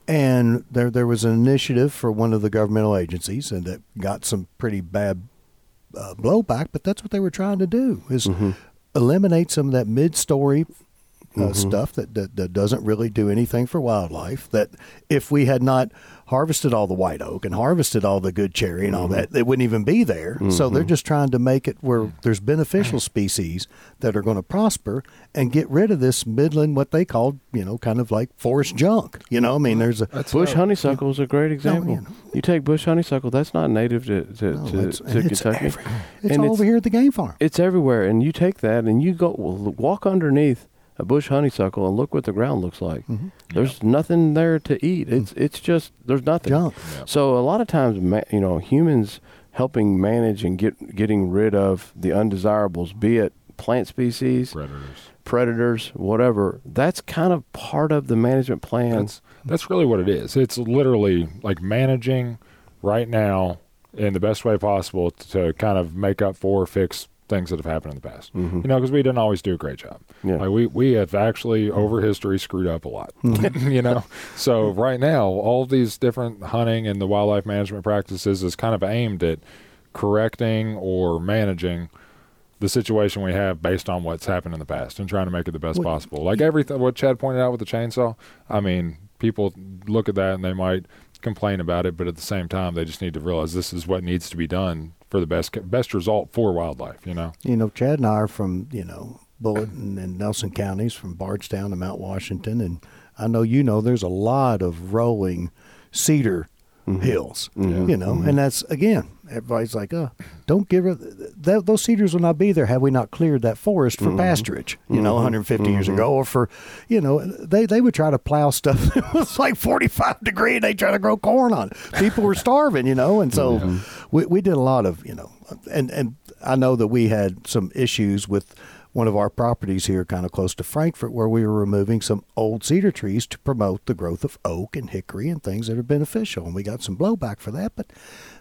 And there there was an initiative for one of the governmental agencies, and that got some pretty bad uh, blowback. But that's what they were trying to do is eliminate some of that mid-story uh, stuff that, that that doesn't really do anything for wildlife. That if we had not harvested all the white oak and harvested all the good cherry and all mm-hmm. that, they wouldn't even be there. So they're mm-hmm. just trying to make it where mm-hmm. there's beneficial species that are going to prosper and get rid of this midland what they call you know kind of like forest junk. You know, I mean, there's a bush honeysuckle is a great example you know. you take bush honeysuckle that's not native to, to, no, to, it's, to it's kentucky every- it's And all over here at the game farm. it's everywhere and you take that and you go well, walk underneath a bush honeysuckle and look what the ground looks like mm-hmm. there's nothing there to eat it's mm-hmm. it's just there's nothing Junk. Yeah. so a lot of times ma- you know humans helping manage and get getting rid of the undesirables be it plant species Predators. predators whatever that's kind of part of the management plan That's that's really what it is. It's literally like managing right now in the best way possible to kind of make up for or fix things that have happened in the past. Mm-hmm. You know, because we didn't always do a great job. Yeah. Like we we have actually over history screwed up a lot. Mm-hmm. you know, so right now all these different hunting and the wildlife management practices is kind of aimed at correcting or managing the situation we have based on what's happened in the past and trying to make it the best Well, possible. Like everything, what Chad pointed out with the chainsaw. I mean, people look at that and they might complain about it, but at the same time, they just need to realize this is what needs to be done for the best best result for wildlife. You know, You know, Chad and I are from, you know, Bullitt and Nelson counties, from Bardstown to Mount Washington. And I know you know there's a lot of rolling cedar mm-hmm. hills, mm-hmm. you know, mm-hmm. and that's, again, everybody's like, oh, don't give th- those cedars will not be there had we not cleared that forest for mm-hmm. pasturage, you know, 150 mm-hmm. years mm-hmm. ago, or for, you know, they, they would try to plow stuff that was like 45 degree and they try to grow corn on it. People were starving, you know, and so we, we did a lot of, you know, and, and I know that we had some issues with one of our properties here, kind of close to Frankfort, where we were removing some old cedar trees to promote the growth of oak and hickory and things that are beneficial. And we got some blowback for that, but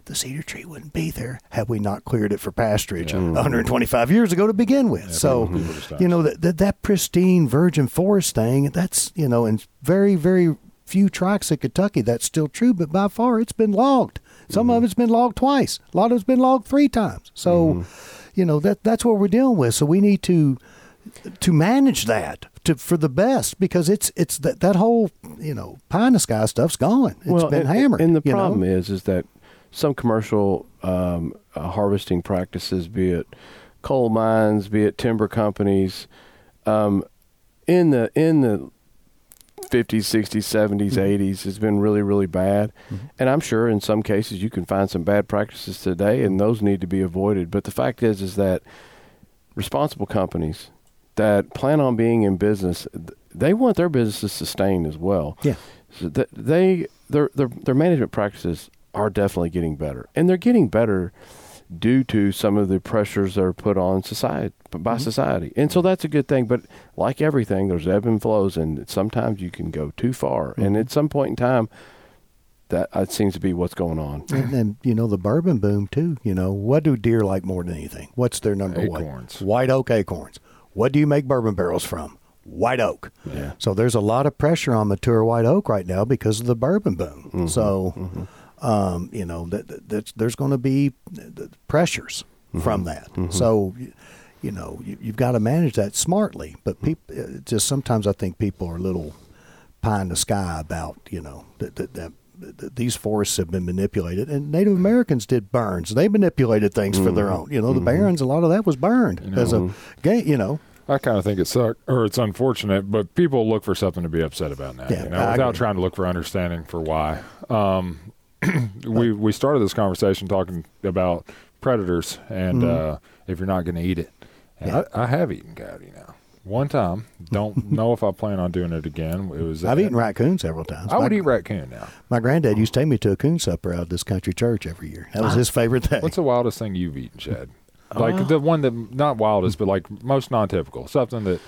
the cedar tree wouldn't be there had we not cleared it for pasturage 125 years ago to begin with. so, just don't. you know, that, that that pristine virgin forest thing, that's you know, in very very few tracts of Kentucky, that's still true. But by far, it's been logged. Some of it's been logged twice. A lot of it's been logged three times. So, you know, that that's what we're dealing with. So we need to to manage that to for the best because it's it's that that whole you know pie in the sky stuff's gone. It's been and, hammered. And the you know? problem is, is that some commercial um, uh, harvesting practices, be it coal mines, be it timber companies, um, in the in the 50s, 60s, 70s, 80s has been really, really bad. Mm-hmm. And I'm sure in some cases you can find some bad practices today, and those need to be avoided. But the fact is, is that responsible companies that plan on being in business, they want their businesses sustained as well. Yeah. So th- they their, their their management practices are definitely getting better, and they're getting better due to some of the pressures that are put on society by society, and so that's a good thing. But like everything, there's ebb and flows, and sometimes you can go too far, and at some point in time, that uh, seems to be what's going on. And then you know the bourbon boom too. You know what do deer like more than anything? What's their number one Acorns. one? White oak acorns. What do you make bourbon barrels from? White oak. Yeah. So there's a lot of pressure on mature white oak right now because of the bourbon boom. Mm-hmm, So, um, you know, that, that, that's, there's going to be uh, pressures Mm-hmm, from that. So, y- you know, you, you've got to manage that smartly. But people, just sometimes I think people are a little pie in the sky about, you know, that, that, that these forests have been manipulated, and Native Americans did burns. They manipulated things for their own. You know, the barrens, a lot of that was burned as a game. You know, I kind of think it suck or it's unfortunate, but people look for something to be upset about now. Yeah, you know, without trying to look for understanding for why. Um, we we started this conversation talking about predators and uh, if you're not going to eat it. And Mm-hmm. Yeah. I, I have eaten coyote now. One time, don't know if I plan on doing it again. It was I've eaten raccoon several times. I would my, eat raccoon now. my granddad used to take me to a coon supper out of this country church every year. That was his favorite thing. What's the wildest thing you've eaten, Chad? Like the one that not wildest, but like most non-typical, something that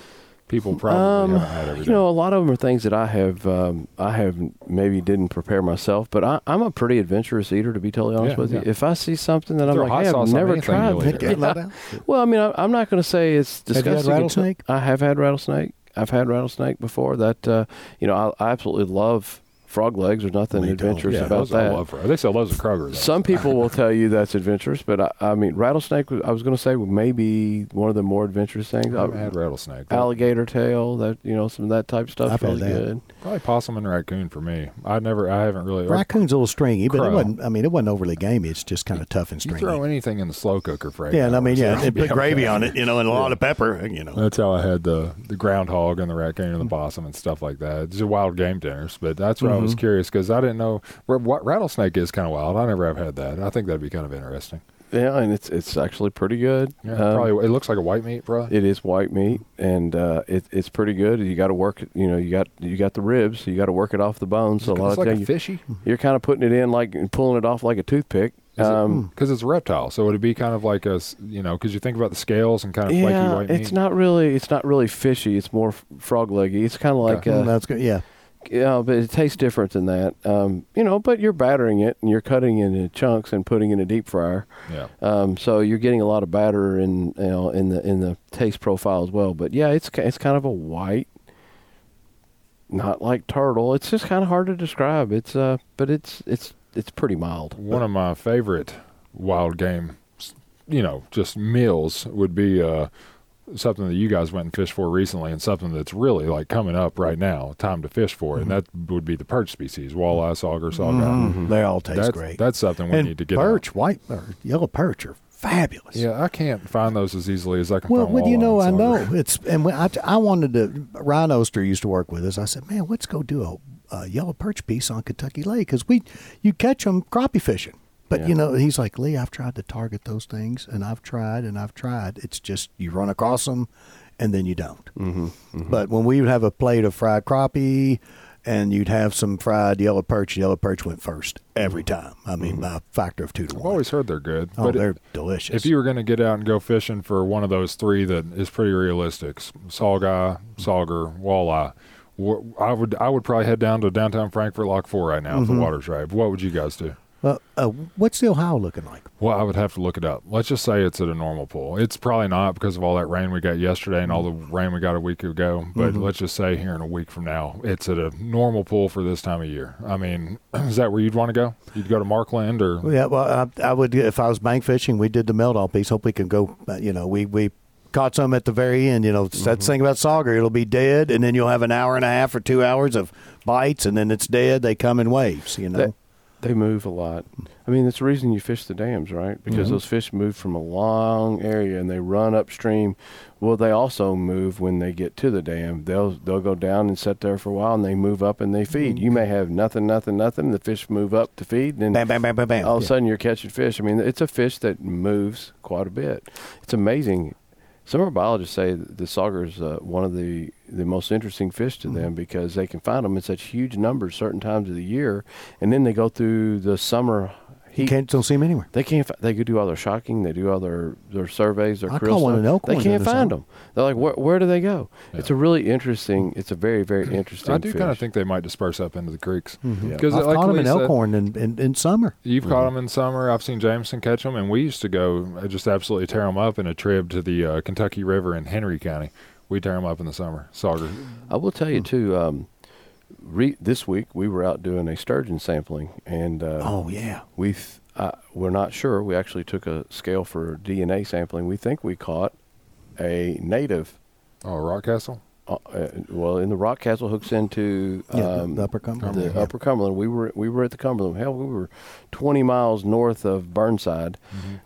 people probably Um, haven't had every you day. know, a lot of them are things that I have, um, I have maybe didn't prepare myself, but I, I'm a pretty adventurous eater, to be totally honest Yeah, with you. If I see something that I'm like, hey, I've never tried. you'll. Yeah. Well, I mean, I, I'm not going to say it's Have you had disgusting. rattlesnake? I have had rattlesnake. I've had rattlesnake before. That uh, you know, I, I absolutely love frog legs. There's nothing Me adventurous yeah, about those I that. love. They sell those at Kroger. Though. Some people will tell you that's adventurous, but I, I mean, rattlesnake. I was going to say maybe one of the more adventurous things. I haven't Uh, had rattlesnake. alligator tail. That you know, some of that type stuff I've had that. good. Probably possum and raccoon for me. I never, I haven't really. Raccoon's a little stringy, but it wasn't. I mean, it wasn't overly gamey. It's just kind of tough and stringy. You throw anything in the slow cooker for eight yeah, and I mean, yeah, it'll and be put gravy okay. on it, you know, and a lot of pepper, you know. That's how I had the the groundhog and the raccoon and the possum and stuff like that. It's a wild game dinners, but that's where I was curious because I didn't know what rattlesnake is kind of wild. I never have had that. I think that'd be kind of interesting. Yeah, and it's it's actually pretty good. Yeah, Um, probably. It looks like a white meat, bro. It is white meat, and uh, it, it's pretty good. You got to work. it- You know, you got you got the ribs. So you got to work it off the bones. So a lot it's of like times a fishy you're kind of putting it in like pulling it off like a toothpick. Um, because it's a reptile. So would it be kind of like a you know because you think about the scales and kind of flaky yeah, white meat. it's not really it's not really fishy. It's more frog leggy. It's kind of like Mm, uh, that's good. Yeah, yeah, but it tastes different than that. Um, you know, but you're battering it and you're cutting it into chunks and putting it in a deep fryer. Yeah. Um, so you're getting a lot of batter in you know in the in the taste profile as well. But yeah, it's it's kind of a white, not like turtle. It's just kind of hard to describe. It's uh, but it's it's it's pretty mild. One of my favorite wild game, you know, just meals would be uh, something that you guys went and fished for recently, and something that's really like coming up right now, time to fish for, and that would be the perch species: walleye, sauger, sauger. Mm, they all taste That's great. that's something we and need to get. perch, out. white or yellow perch are fabulous. Yeah, I can't find those as easily as I can Well, find. well, you know, I know it's, and when I, I wanted to. Ryan Oster used to work with us. I said, "Man, let's go do a, a yellow perch piece on Kentucky Lake because we, you catch them crappie fishing." But Yeah. you know, he's like, "Lee, I've tried to target those things, and I've tried and I've tried. It's just you run across them, and then you don't." Mm-hmm, But when we would have a plate of fried crappie. And you'd have some fried yellow perch. Yellow perch went first every time. I mean, by a factor of two to I've one. always heard they're good. oh, but they're delicious. If you were going to get out and go fishing for one of those three that is pretty realistic, s- sauger, sauger, walleye, I would I would probably head down to downtown Frankfort Lock Four right now Mm-hmm. if the water's right. What would you guys do? Uh, uh, what's the Ohio looking like? Well, I would have to look it up. Let's just say it's at a normal pool. It's probably not because of all that rain we got yesterday and all the rain we got a week ago. But Mhm. let's just say here in a week from now, it's at a normal pool for this time of year. I mean, is that where you'd want to go? You'd go to Markland or? Yeah, well, I, I would if I was bank fishing. We did the Meldahl piece. Hope we can go. uh, You know, we we caught some at the very end. You know, that's the thing about sauger. It'll be dead, and then you'll have an hour and a half or two hours of bites, and then it's dead. They come in waves. You know. That- They move a lot. I mean, that's the reason you fish the dams, right? Because Mhm. those fish move from a long area and they run upstream. Well, they also move when they get to the dam. They'll they'll go down and sit there for a while, and they move up and they feed. You may have nothing, nothing, nothing. The fish move up to feed, and bam, bam, bam, bam, bam. all of a Yeah. sudden you're catching fish. I mean, it's a fish that moves quite a bit. It's amazing. Some of our biologists say the sauger is uh, one of the, the most interesting fish to Mm-hmm. them because they can find them in such huge numbers certain times of the year, and then they go through the summer You can't don't see them anywhere. They can't. fi- They could do all their shocking. They do all their their surveys. Their I creel caught one stuff. in Elkhorn They can't other find summer. them. They're like, where, where do they go? Yeah. It's a really interesting. It's a very very interesting. I do kind of think they might disperse up into the creeks. Mhm. Yeah. Because I've like caught them in Elkhorn in, in, in summer. You've caught them in summer. I've seen Jameson catch them, and we used to go uh, just absolutely tear them up in a trip to the uh, Kentucky River in Henry County. We tear them up in the summer. Sauger. I will tell you too. Um, re- this week we were out doing a sturgeon sampling, and uh, Oh yeah. we uh, we're not sure. We actually took a scale for DNA sampling. We think we caught a native. Oh, Rockcastle. Uh, uh, well, in the Rockcastle hooks into Yeah, the- um, the Upper Cumberland. the Yeah. Upper Cumberland. We were we were at the Cumberland. Hell, we were 20 miles north of Burnside,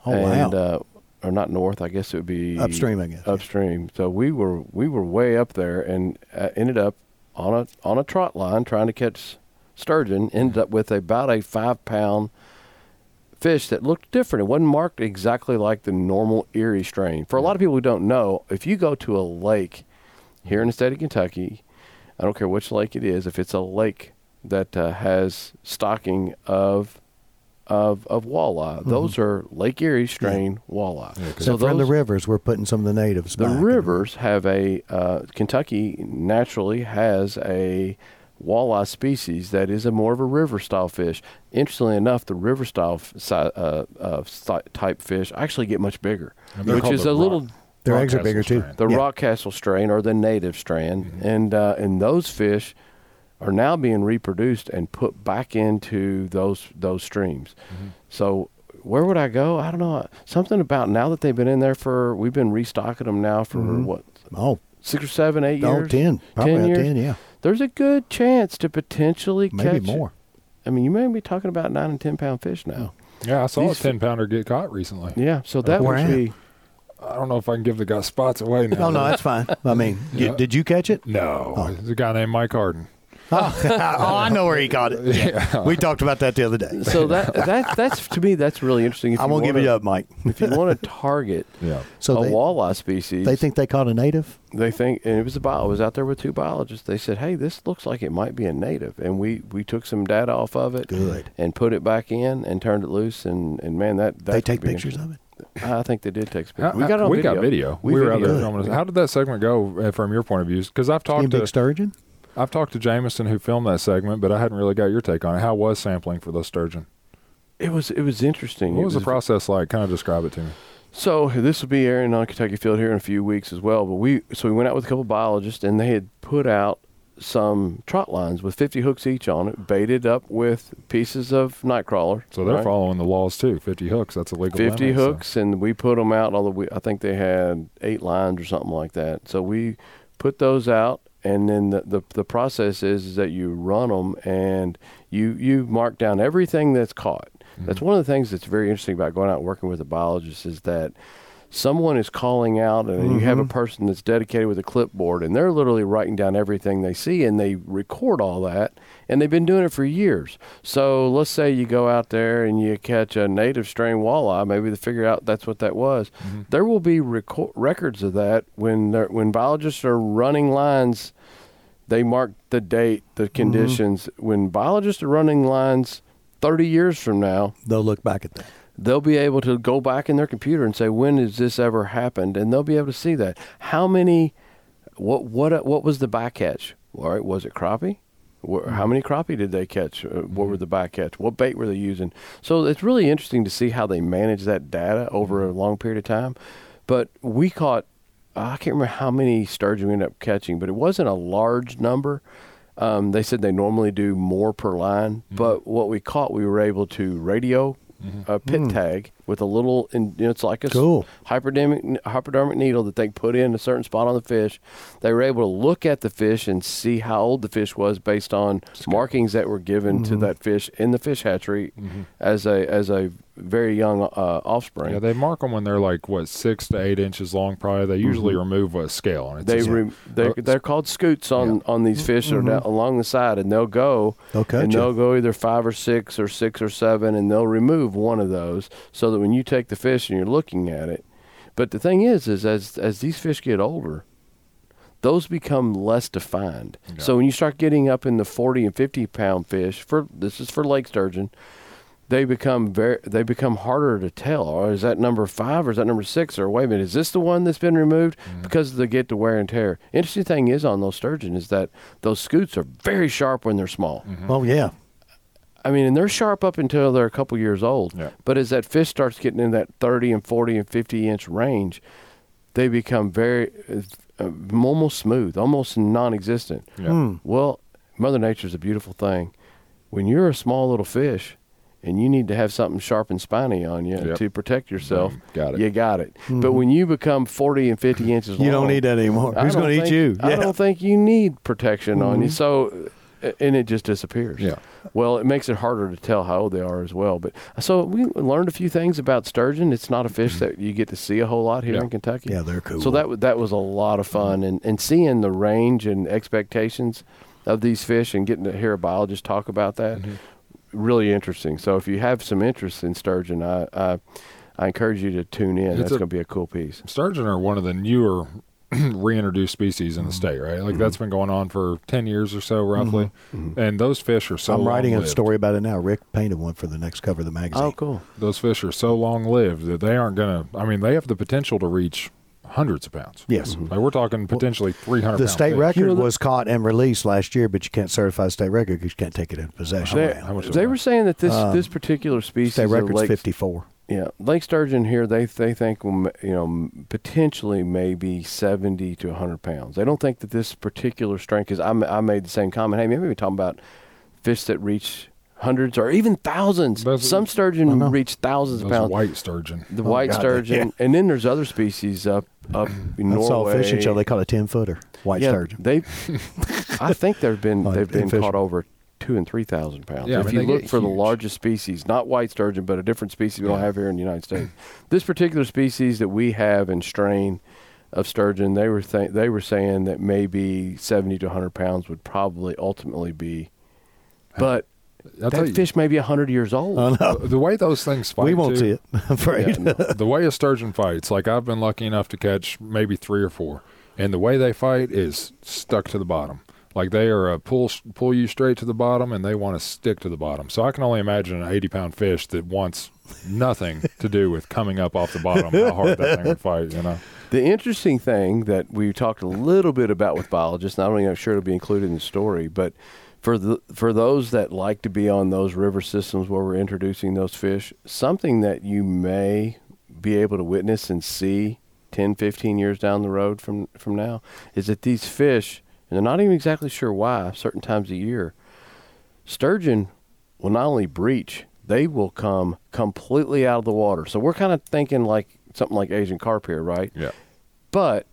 Oh and wow. uh, or not north. I guess it would be Upstream, I guess. upstream. So we were we were way up there and uh, ended up on a on a trot line trying to catch sturgeon. Ended up with about a five pound fish that looked different. It wasn't marked exactly like the normal Erie strain. For a lot of people who don't know, if you go to a lake here in the state of Kentucky, I don't care which lake it is, if it's a lake that uh, has stocking of of of walleye, those are Lake Erie strain walleye. Yeah, 'cause- so Except for in the rivers, we're putting some of the natives the back. rivers have a uh, Kentucky naturally has a walleye species that is a more of a river style fish. Interestingly enough, the river style f- si- uh, uh, type fish actually get much bigger, which is the a little Rock- Their eggs are Rockcastle bigger too. strain. the Yeah. Rockcastle strain or the native strand, and uh, and those fish are now being reproduced and put back into those those streams. Mm-hmm. So where would I go? I don't know. Something about now that they've been in there for we've been restocking them now for Mhm. what Oh, six or seven, eight oh, years. 10. Probably 10 years? 10, yeah. There's a good chance to potentially Maybe catch. more. I mean, you may be talking about nine and ten pound fish now. Yeah, I saw These- a ten pounder get caught recently. Yeah, so that Where would be. I don't know if I can give the guy spots away now. No, no, that's fine. I mean, you- did you catch it? No, Oh. there's a guy named Mike Harden. oh, I know where he caught it. Yeah. We talked about that the other day. So that that that's to me that's really interesting. If I won't give wanna- it up, Mike. If you want to target Yeah. So a they, walleye species, they think they caught a native? they think, and it was a bio. I was out there with two biologists. They said, "Hey, this looks like it might be a native," and we we took some data off of it, Good. and put it back in and turned it loose, and and man, that, that They take pictures of it? I think they did take pictures. We got it on we video. got video. We, We were out there filming. How did that segment go uh, from your point of view? Because I've Seen talked big to sturgeon? I've talked to Jameson who filmed that segment, but I hadn't really got your take on it. How was sampling for the sturgeon? It was it was interesting. What It was the process like? Kind of describe it to me. So this will be airing on Kentucky Afield here in a few weeks as well. But we so we went out with a couple of biologists and they had put out some trot lines with 50 hooks each on it, baited up with pieces of nightcrawler. So they're right? following the laws too. Fifty hooks. That's a legal 50 limit, so- hooks and we put them out. Although we, I think they had eight lines or something like that. So we put those out. And then the, the the process is, is that you run them and you you mark down everything that's caught. That's mm-hmm. one of the things that's very interesting about going out and working with a biologist is that someone is calling out and you have a mm-hmm. person that's dedicated with a clipboard and they're literally writing down everything they see and they record all that and they've been doing it for years. So let's say you go out there and you catch a native strain walleye, maybe they figure out that's what that was. Mm-hmm. There will be reco- records of that when when biologists are running lines they mark the date, the mm-hmm. conditions. When biologists are running lines 30 years from now, They'll look back at that. They'll be able to go back in their computer and say when has this ever happened and they'll be able to see that how many what what what was the bycatch all right was it crappie How many crappie did they catch? Uh, What were the bycatch? What bait were they using? So it's really interesting to see how they manage that data over a long period of time. But we caught, I can't remember how many sturgeon we ended up catching, but it wasn't a large number. Um, they said they normally do more per line, but what we caught, we were able to radio a pit hmm. tag with a little, and you know, it's like a Cool. hypodermic hypodermic needle that they put in a certain spot on the fish. They were able to look at the fish and see how old the fish was based on markings that were given to that fish in the fish hatchery as a as a very young uh, offspring. Yeah, they mark them when they're like what six to eight inches long. Probably they usually mm-hmm. remove a scale, and it's they just- re- they're, they're called scutes on, on these fish that are down along the side, and they'll go They'll cut and you. they'll go either five or six or six or seven, and they'll remove one of those so that when you take the fish and you're looking at it. But the thing is, is as as these fish get older, those become less defined. Yeah. So when you start getting up in the 40 and 50 pound fish, for this is for lake sturgeon, they become very they become harder to tell. Or is that number five or is that number six? Or wait a minute, is this the one that's been removed? Mm-hmm. Because they get to wear and tear. Interesting thing is on those sturgeon is that those scutes are very sharp when they're small. Mm-hmm. Oh yeah. I mean, and they're sharp up until they're a couple years old. Yeah. But as that fish starts getting in that 30 and 40 and 50 inch range, they become very uh, almost smooth, almost non-existent. Yeah. Hmm. Well, Mother Nature's a beautiful thing. When you're a small little fish and you need to have something sharp and spiny on you Yep. to protect yourself, Boom. Got it. you got it. But when you become 40 and 50 inches long, Mm-hmm. You don't need that anymore. I Who's going to eat think- you? I Yeah. don't think you need protection on Mm-hmm. you. So, uh, and it just disappears. Yeah. Well, it makes it harder to tell how old they are as well. But so we learned a few things about sturgeon. It's not a fish mm-hmm. that you get to see a whole lot here Yeah. in Kentucky. Yeah, they're cool. So that that was a lot of mm-hmm. fun, and and seeing the range and expectations of these fish, and getting to hear a biologist talk about that, mm-hmm. really interesting. So if you have some interest in sturgeon, I I, I encourage you to tune in. It's That's going to be a cool piece. Sturgeon are one of the newer reintroduced species in the mm-hmm. state, right? Like mm-hmm. that's been going on for ten years or so, roughly. Mm-hmm. And those fish are so. I'm writing a long-lived. story about it now. Rick painted one for the next cover of the magazine. Oh, cool. Those fish are so long lived that they aren't gonna. I mean, they have the potential to reach hundreds of pounds. Yes. Like we're talking potentially three hundred. The state record You know, was caught and released last year, but you can't certify the state record because you can't take it in possession. They. How much is they were saying that this Um, this particular species State of record's lake, 54. Yeah, lake sturgeon here, they they think will you know potentially maybe seventy to hundred pounds. They don't think that this particular strain because I, I made the same comment. Hey, maybe we're talking about fish that reach hundreds or even thousands. Those- Some sturgeon reach thousands of pounds. white sturgeon. the Oh, white God, sturgeon, and then there's other species up up in I Norway. saw a fishing show. They call it 10 footer, white yeah, sturgeon. They, I think they've been they've been caught over two and three thousand pounds. Yeah, I if mean, you look get for the largest species, not white sturgeon, but a different species we don't have here in the United States. this particular species that we have in strain of sturgeon, they were th- they were saying that maybe seventy to hundred pounds would probably ultimately be, but I'll tell that you, fish may be hundred years old. Oh, no. the way those things fight. We won't too, see it, I'm afraid. Yeah, no. the way a sturgeon fights, like I've been lucky enough to catch maybe three or four, and the way they fight is stuck to the bottom. Like they are a pull pull you straight to the bottom, and they want to stick to the bottom. So I can only imagine an eighty pound fish that wants nothing to do with coming up off the bottom. How hard that thing would fight, you know? The interesting thing that we talked a little bit about with biologists, and I'm not even sure it'll be included in the story, but for the for those that like to be on those river systems where we're introducing those fish, something that you may be able to witness and see 10, 15 years down the road from from now is that these fish, and they're not even exactly sure why, certain times a year, sturgeon will not only breach, they will come completely out of the water. So we're kind of thinking like something like Asian carp here, right? Yeah. but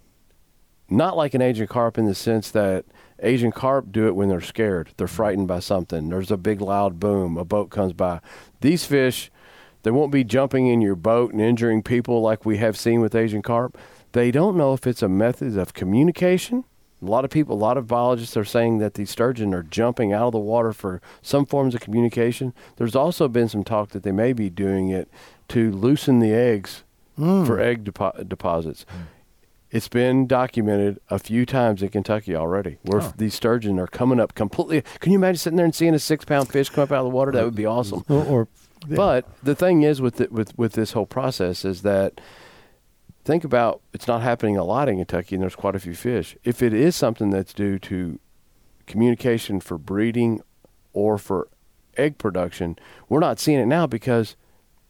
not like an Asian carp in the sense that Asian carp do it when they're scared. They're frightened by something. There's a big loud boom. A boat comes by. These fish, they won't be jumping in your boat and injuring people like we have seen with Asian carp. They don't know if it's a method of communication. A lot of people, a lot of biologists are saying that these sturgeon are jumping out of the water for some forms of communication. There's also been some talk that they may be doing it to loosen the eggs hmm. for egg depo- deposits. Hmm. It's been documented a few times in Kentucky already, where Oh. these sturgeon are coming up completely. Can you imagine sitting there and seeing a six-pound fish come up out of the water? That would be awesome. or, or yeah. But the thing is with the, with with this whole process is that think about it's not happening a lot in Kentucky, and there's quite a few fish. If it is something that's due to communication for breeding or for egg production, we're not seeing it now because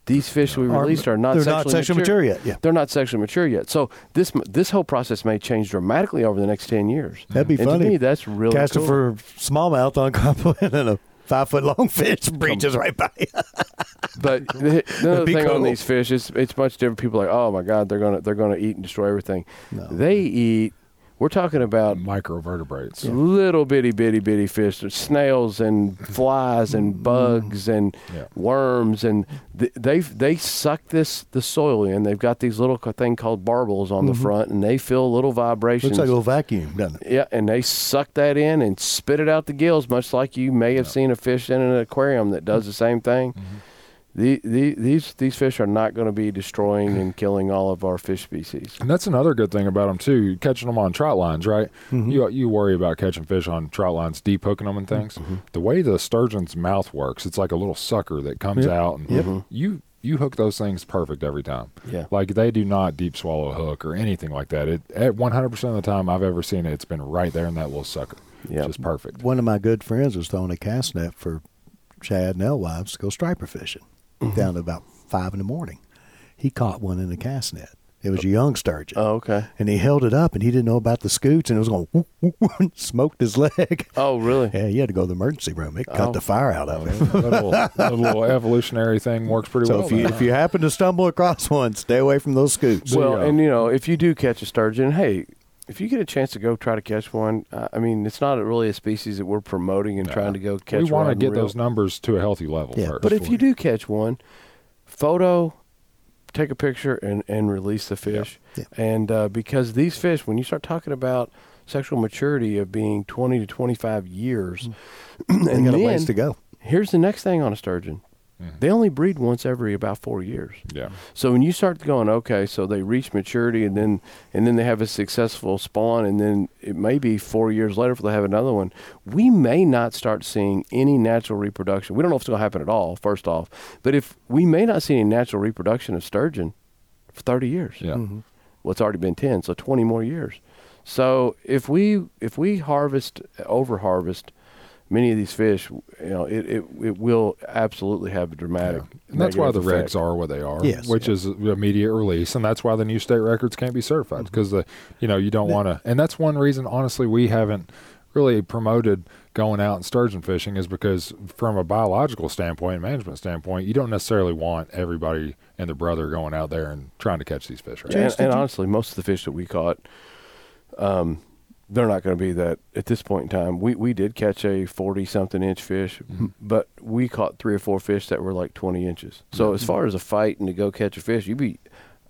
these fish we released are not they're sexually, not sexually mature yet, yeah. They're not sexually mature yet. So this this whole process may change dramatically over the next ten years. That'd be and funny. To me, that's really Casting cool. for smallmouth on and a five foot long fish breaches right by you. But the, the thing on these fish is it's much different. People are like, oh my god, they're gonna they're gonna eat and destroy everything. No. They eat. We're talking about Macroinvertebrates. little bitty bitty bitty fish, snails and flies and mm-hmm. bugs and Yeah. worms, and they they suck this the soil in. They've got these little thing called barbels on the mm-hmm. front, and they feel little vibrations. Looks like a little vacuum, doesn't it? Yeah, and they suck that in and spit it out the gills, much like you may have seen a fish in an aquarium that does the same thing. Mm-hmm. The, the, these these fish are not going to be destroying and killing all of our fish species. And that's another good thing about them too. Catching them on trot lines, right? Mm-hmm. You you worry about catching fish on trot lines, deep hooking them and things. Mm-hmm. The way the sturgeon's mouth works, it's like a little sucker that comes out, and you you hook those things perfect every time. Yeah. like they do not deep swallow hook or anything like that. It at one hundred percent of the time I've ever seen it, it's been right there in that little sucker. Yeah. just perfect. One of my good friends was throwing a cast net for shad and alewives to go striper fishing Mm-hmm. down to about five in the morning. He caught one in a cast net. It was a young sturgeon. Oh, okay. and he held it up and he didn't know about the scutes and it was going whoop, whoop, whoop, smoked his leg. Oh, really? Yeah, he had to go to the emergency room. It Oh. cut the fire out of him. that little, that little evolutionary thing works pretty So well. if you if you happen to stumble across one, stay away from those scutes. Well, you go. and you know, if you do catch a sturgeon, hey, if you get a chance to go try to catch one, uh, I mean, it's not really a species that we're promoting and trying to go catch. we want to get reel. those numbers to a healthy level Yeah, first. But if you do catch one, photo, take a picture, and, and release the fish. Yeah. And uh, because these fish, when you start talking about sexual maturity of being 20 to 25 years, they and got a then, ways to go. here's the next thing on a sturgeon. Mm-hmm. They only breed once every about four years. yeah, So when you start going, okay, so they reach maturity and then and then they have a successful spawn and then it may be four years later before they have another one. We may not start seeing any natural reproduction. We don't know if it's going to happen at all. First off, but if we may not see any natural reproduction of sturgeon for thirty years. yeah. Mm-hmm. Well, it's already been ten, so twenty more years. So if we if we harvest over harvest many of these fish, you know, it, it, it will absolutely have a dramatic. And that's why the negative regs are what they are, Yes. which is immediate release, and that's why the new state records can't be certified because the you know you don't want to, and that's one reason honestly we haven't really promoted going out and sturgeon fishing is because from a biological standpoint, management standpoint, you don't necessarily want everybody and their brother going out there and trying to catch these fish. Right? And, and honestly, most of the fish that we caught, um, they're not going to be that at this point in time. We we did catch a forty something inch fish, Mm-hmm. but we caught three or four fish that were like twenty inches. So Mm-hmm. as far as a fight and to go catch a fish, you'd be.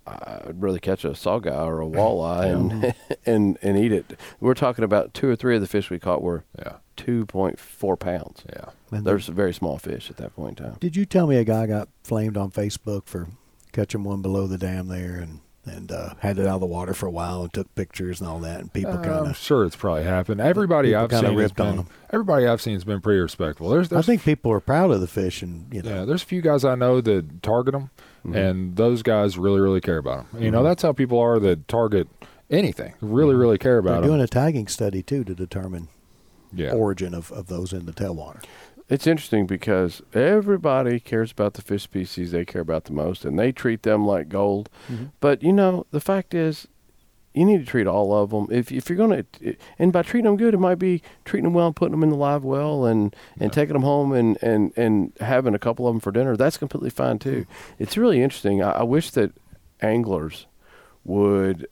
I'd rather catch a sauger or a walleye and, and and eat it. We're talking about two or three of the fish we caught were Yeah, two point four pounds. yeah. And There's very small fish at that point in time. Did you tell me a guy got flamed on Facebook for catching one below the dam there and and uh, had it out of the water for a while and took pictures and all that and people Uh, kind of. sure it's probably happened. Everybody I've seen has ripped on been, them. everybody I've seen has been pretty respectful. There's, I think people are proud of the fish and you know. Yeah, there's a few guys I know that target them, Mm-hmm. and those guys really, really care about them. You know, that's how people are that target anything. Really, really care about. They're about doing a tagging study too to determine Yeah, origin of, of those in the tailwater. It's interesting because everybody cares about the fish species they care about the most, and they treat them like gold. Mm-hmm. But you know, the fact is, you need to treat all of them. If if you're gonna, and by treating them good, it might be treating them well and putting them in the live well and and taking them home and and and having a couple of them for dinner. That's completely fine too. Mm-hmm. It's really interesting. I, I wish that anglers would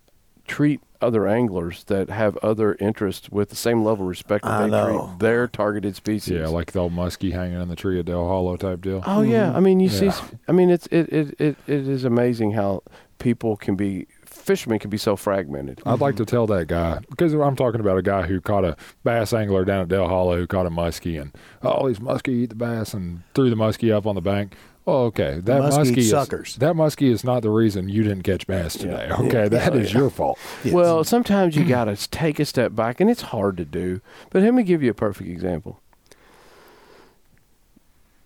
treat other anglers that have other interests with the same level of respect that I they know. treat their targeted species. yeah, like the old muskie hanging in the tree at Dale Hollow type deal. Oh yeah, mm-hmm. I mean you see, I mean it's it, it it it is amazing how people can be fishermen can be so fragmented. I'd like mm-hmm. to tell that guy because I'm talking about a guy who caught a bass angler down at Dale Hollow who caught a muskie and oh these muskie eat the bass and threw the muskie up on the bank. Well, okay, that muskie muskie is, suckers. that muskie is not the reason you didn't catch bass today. Yeah. Okay, that is your fault. Yes. Well, sometimes you got to take a step back, and it's hard to do. But let me give you a perfect example.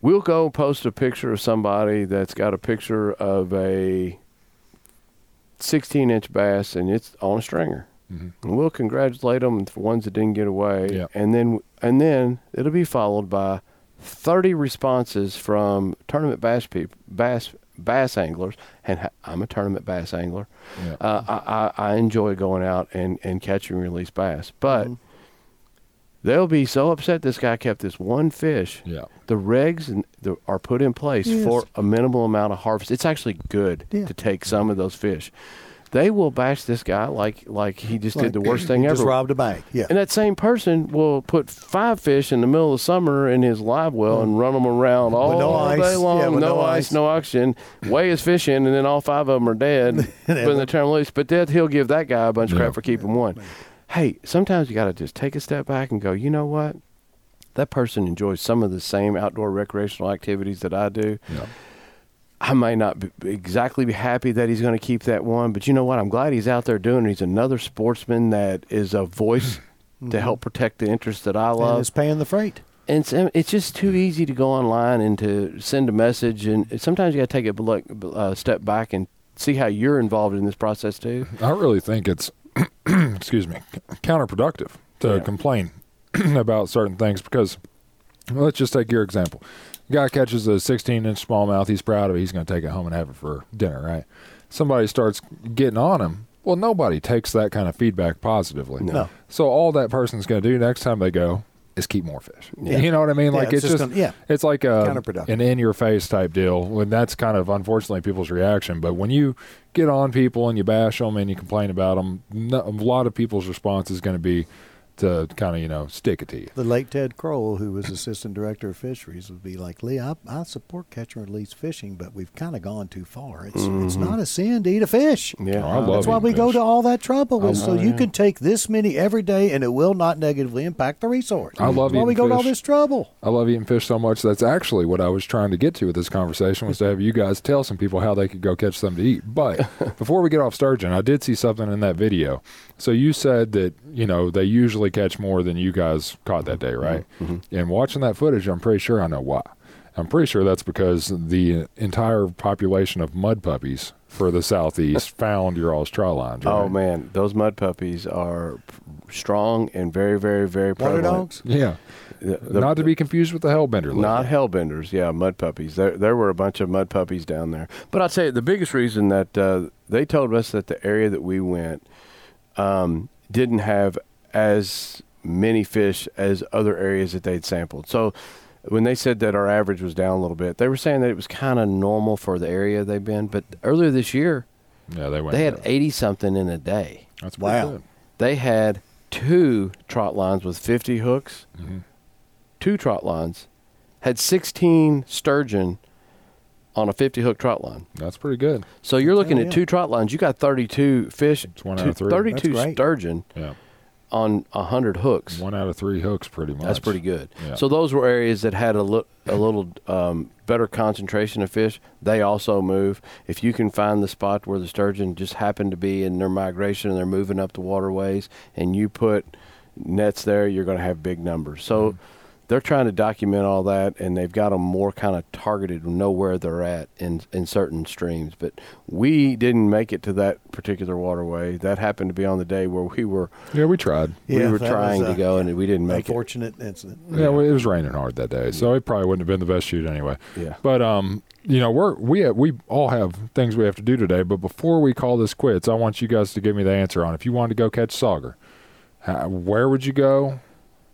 We'll go post a picture of somebody that's got a picture of a 16 inch bass, and it's on a stringer. Mm-hmm. And we'll congratulate them for ones that didn't get away, Yeah. and then and then it'll be followed by thirty responses from tournament bass people, bass bass anglers, and I'm a tournament bass angler. Yeah. Uh, I, I I enjoy going out and and catching and release bass, but they'll be so upset this guy kept this one fish. Yeah. The regs and the, are put in place Yes. for a minimal amount of harvest. It's actually good Yeah. to take some of those fish. They will bash this guy like like he just Like, did the worst thing he ever. Just robbed a bank. Yeah. And that same person will put five fish in the middle of summer in his live well and mm. run them around all no ice. day long. Yeah, with no, no ice, ice. no oxygen. Weigh his fish in, and then all five of them are dead when they turn 'em loose. But then he'll give that guy a bunch of Yeah. crap for keeping one. Hey, sometimes you got to just take a step back and go, you know what? That person enjoys some of the same outdoor recreational activities that I do. Yeah. I may not be exactly be happy that he's going to keep that one, but you know what? I'm glad he's out there doing it. He's another sportsman that is a voice to help protect the interests that I and love. it's paying the freight. And it's, it's just too easy to go online and to send a message. And sometimes you got to take a look, uh, step back and see how you're involved in this process too. I really think it's, excuse me, counterproductive to Yeah. complain about certain things because well, let's just take your example. Guy catches a 16 inch smallmouth. He's proud of it. He's going to take it home and have it for dinner, right? Somebody starts getting on him. Well, nobody takes that kind of feedback positively. No. So all that person's going to do next time they go is keep more fish. Yeah. You know what I mean? Yeah, like it's it's, just gonna- yeah. it's like a, an in your face type deal. When that's kind of unfortunately people's reaction. But when you get on people and you bash them and you complain about them, no, a lot of people's response is going to be to kind of you know stick it to you. The late Ted Crowell, who was assistant director of fisheries, would be like, "Lee, I, I support catch and release fishing, but we've kind of gone too far. It's it's mm-hmm. not a sin to eat a fish. Yeah, Oh, I love That's why eating we go to all that trouble. is so you yeah. can take this many every day, and it will not negatively impact the resource. I love That's why we eating go to all fish. this trouble. I love eating fish so much. That's actually what I was trying to get to with this conversation was to have you guys tell some people how they could go catch something to eat. But before we get off sturgeon, I did see something in that video. So you said that you know they usually catch more than you guys caught that day, right? And watching that footage, I'm pretty sure I know why. I'm pretty sure that's because the entire population of mud puppies for the southeast found your all's trot lines. Right? Oh man, those mud puppies are strong and very, very, very Water prevalent. dogs. Yeah, The- the- not to be confused with the hellbender. Not hellbenders, yeah, mud puppies. There, there were a bunch of mud puppies down there. But I'll tell you, the biggest reason that uh, they told us that the area that we went um, didn't have as many fish as other areas that they'd sampled. So when they said that our average was down a little bit, they were saying that it was kind of normal for the area they've been. But earlier this year, Yeah, they went. they had 80 something in a day. That's pretty Wow. good. They had two trot lines with 50 hooks Mhm. two trot lines, had 16 sturgeon on a 50 hook trot line. That's pretty good. So you're looking Oh, at two trot lines. You got 32 fish, It's one two- out of three. 32 That's sturgeon Yeah, on 100 hooks. one out of three hooks, pretty much. That's pretty good. Yeah. So those were areas that had a, li- a little um, better concentration of fish. They also move. If you can find the spot where the sturgeon just happen to be in their migration and they're moving up the waterways, and you put nets there, you're going to have big numbers. So Mm-hmm. They're trying to document all that, and they've got them more kind of targeted, know where they're at in in certain streams. But we didn't make it to that particular waterway. That happened to be on the day where we were Yeah, we tried. we were trying to go, and we didn't make it. Unfortunate incident. Yeah, well, it was raining hard that day, so it probably wouldn't have been the best shoot anyway. Yeah. But um, you know, we're we have, we all have things we have to do today. But before we call this quits, I want you guys to give me the answer on if you wanted to go catch sauger, how, where would you go?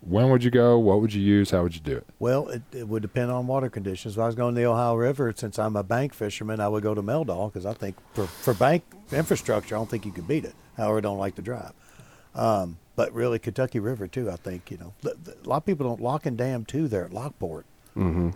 When would you go? What would you use? How would you do it? Well, it, it would depend on water conditions. If I was going to the Ohio River, since I'm a bank fisherman, I would go to Meldahl because I think for, for bank infrastructure, I don't think you could beat it. However, I don't like to drive. Um, but really, Kentucky River too. I think you know the, the, a lot of people don't lock and dam too. There at Lockport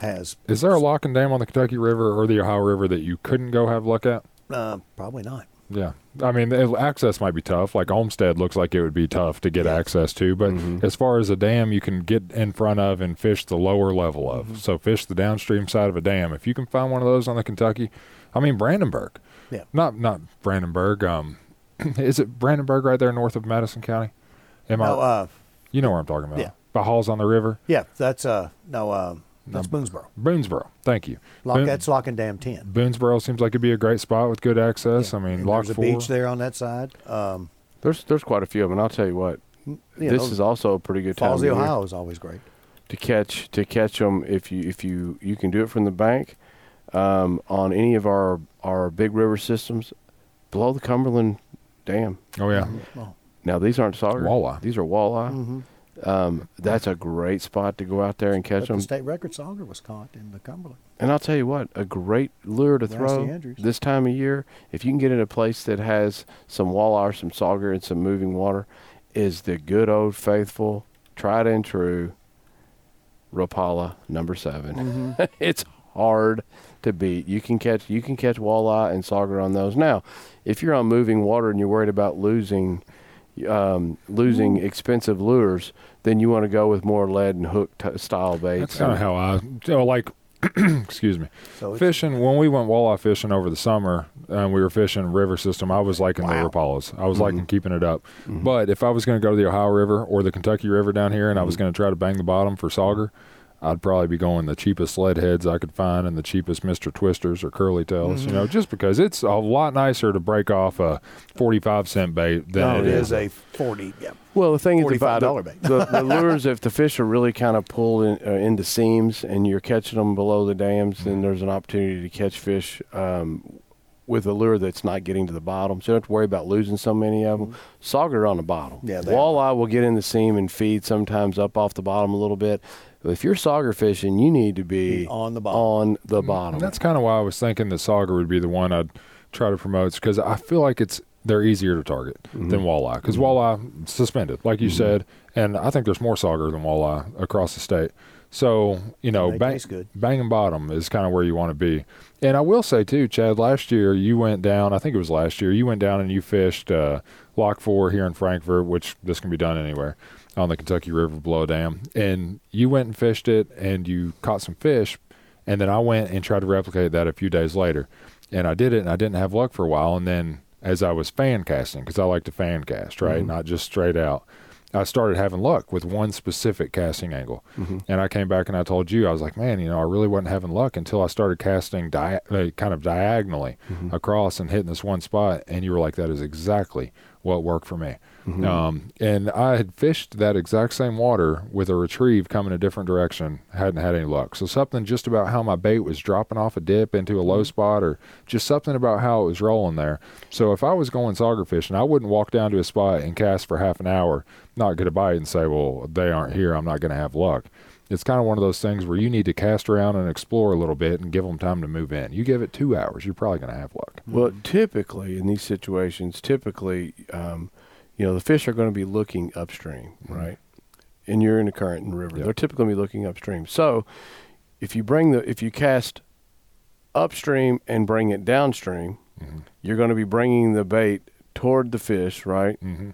has Is there a lock and dam on the Kentucky River or the Ohio River that you couldn't go have luck at? uh, probably not. Yeah, I mean, the access might be tough. Like Olmsted looks like it would be tough to get access to, but as far as a dam, you can get in front of and fish the lower level of. So fish the downstream side of a dam. If you can find one of those on the Kentucky, I mean Brandenburg, Yeah. not not Brandenburg. Um, is it Brandenburg right there north of Madison County? Am No, I? uh, You know where I'm talking about? yeah. By Halls on the River, yeah, that's uh, no, uh, that's Boonesboro. Boonesboro. Thank you. Lock, Boone- that's Lock and Dam Ten. Boonesboro seems like it'd be a great spot with good access. Yeah. I mean, And Lock there's a Four. beach there on that side. Um, There's there's quite a few of them. And I'll tell you what, You this know, is also a pretty good time of Fallsy, year Ohio is always great. to catch to catch them if you if you you can do it from the bank um, on any of our our big river systems below the Cumberland Dam. Oh yeah, Oh, Now these aren't sauger. Walleye. These are walleye. mm-hmm. Um, that's a great spot to go out there and catch But them. the state record sauger was caught in the Cumberland. And I'll tell you what, a great lure to Grassy throw Andrews. this time of year, if you can get in a place that has some walleye, some sauger, and some moving water, is the good old faithful, tried and true Rapala number 7 Mm-hmm. it's hard to beat. You can catch you can catch walleye and sauger on those. Now, if you're on moving water and you're worried about losing um, losing expensive lures, then you want to go with more lead and hook t- style baits. that's kind of how I oh, like. excuse me. So Fishing when we went walleye fishing over the summer, and we were fishing river system. I was liking the Wow. Rapalas. I was Mm-hmm. liking keeping it up. But if I was going to go to the Ohio River or the Kentucky River down here, and I was Mm-hmm. going to try to bang the bottom for sauger, I'd probably be going the cheapest sled heads I could find and the cheapest Mister Twisters or curly tails. You know, Mm-hmm. just because it's a lot nicer to break off a forty-five cent bait than no, it it is is a forty. Yeah. Well, the thing is about $45 the, bait. the, the lures, if the fish are really kind of pulled in, uh, into seams and you're catching them below the dams, then there's an opportunity to catch fish um, with a lure that's not getting to the bottom. So you don't have to worry about losing so many of them. Sauger are on the bottom. Yeah, they Walleye will get in the seam and feed sometimes up off the bottom a little bit. But if you're sauger fishing, you need to be Be on the bottom. On the bottom. And that's kind of why I was thinking that Sauger would be the one I'd try to promote because I feel like it's they're easier to target Mm-hmm. than walleye because walleye suspended, like you said, and I think there's more Sauger than walleye across the state. So you know, They bang, taste good. banging bottom is kind of where you want to be. And I will say too, Chad, last year you went down. I think it was last year you went down and you fished uh, Lock Four here in Frankfort, which this can be done anywhere on the Kentucky River below dam. And you went and fished it, and you caught some fish. And then I went and tried to replicate that a few days later, and I did it, and I didn't have luck for a while. And then as I was fan casting, because I like to fan cast, right, not just straight out. I started having luck with one specific casting angle. And I came back and I told you, I was like, man, you know, I really wasn't having luck until I started casting uh, kind of diagonally across and hitting this one spot. And you were like, that is exactly what worked for me. Um, and I had fished that exact same water with a retrieve coming a different direction, hadn't had any luck. So something just about how my bait was dropping off a dip into a low spot or just something about how it was rolling there. So if I was going sauger fishing, I wouldn't walk down to a spot and cast for half an hour, not get a bite and say, well, they aren't here. I'm not going to have luck. It's kind of one of those things where you need to cast around and explore a little bit and give them time to move in. You give it two hours, you're probably going to have luck. Well, typically in these situations, typically, um, you know, the fish are going to be looking upstream, right? And you're in the current and river. Yep. They're typically going to be looking upstream. So, if you bring the if you cast upstream and bring it downstream, Mm-hmm. you're going to be bringing the bait toward the fish, right? Mm-hmm.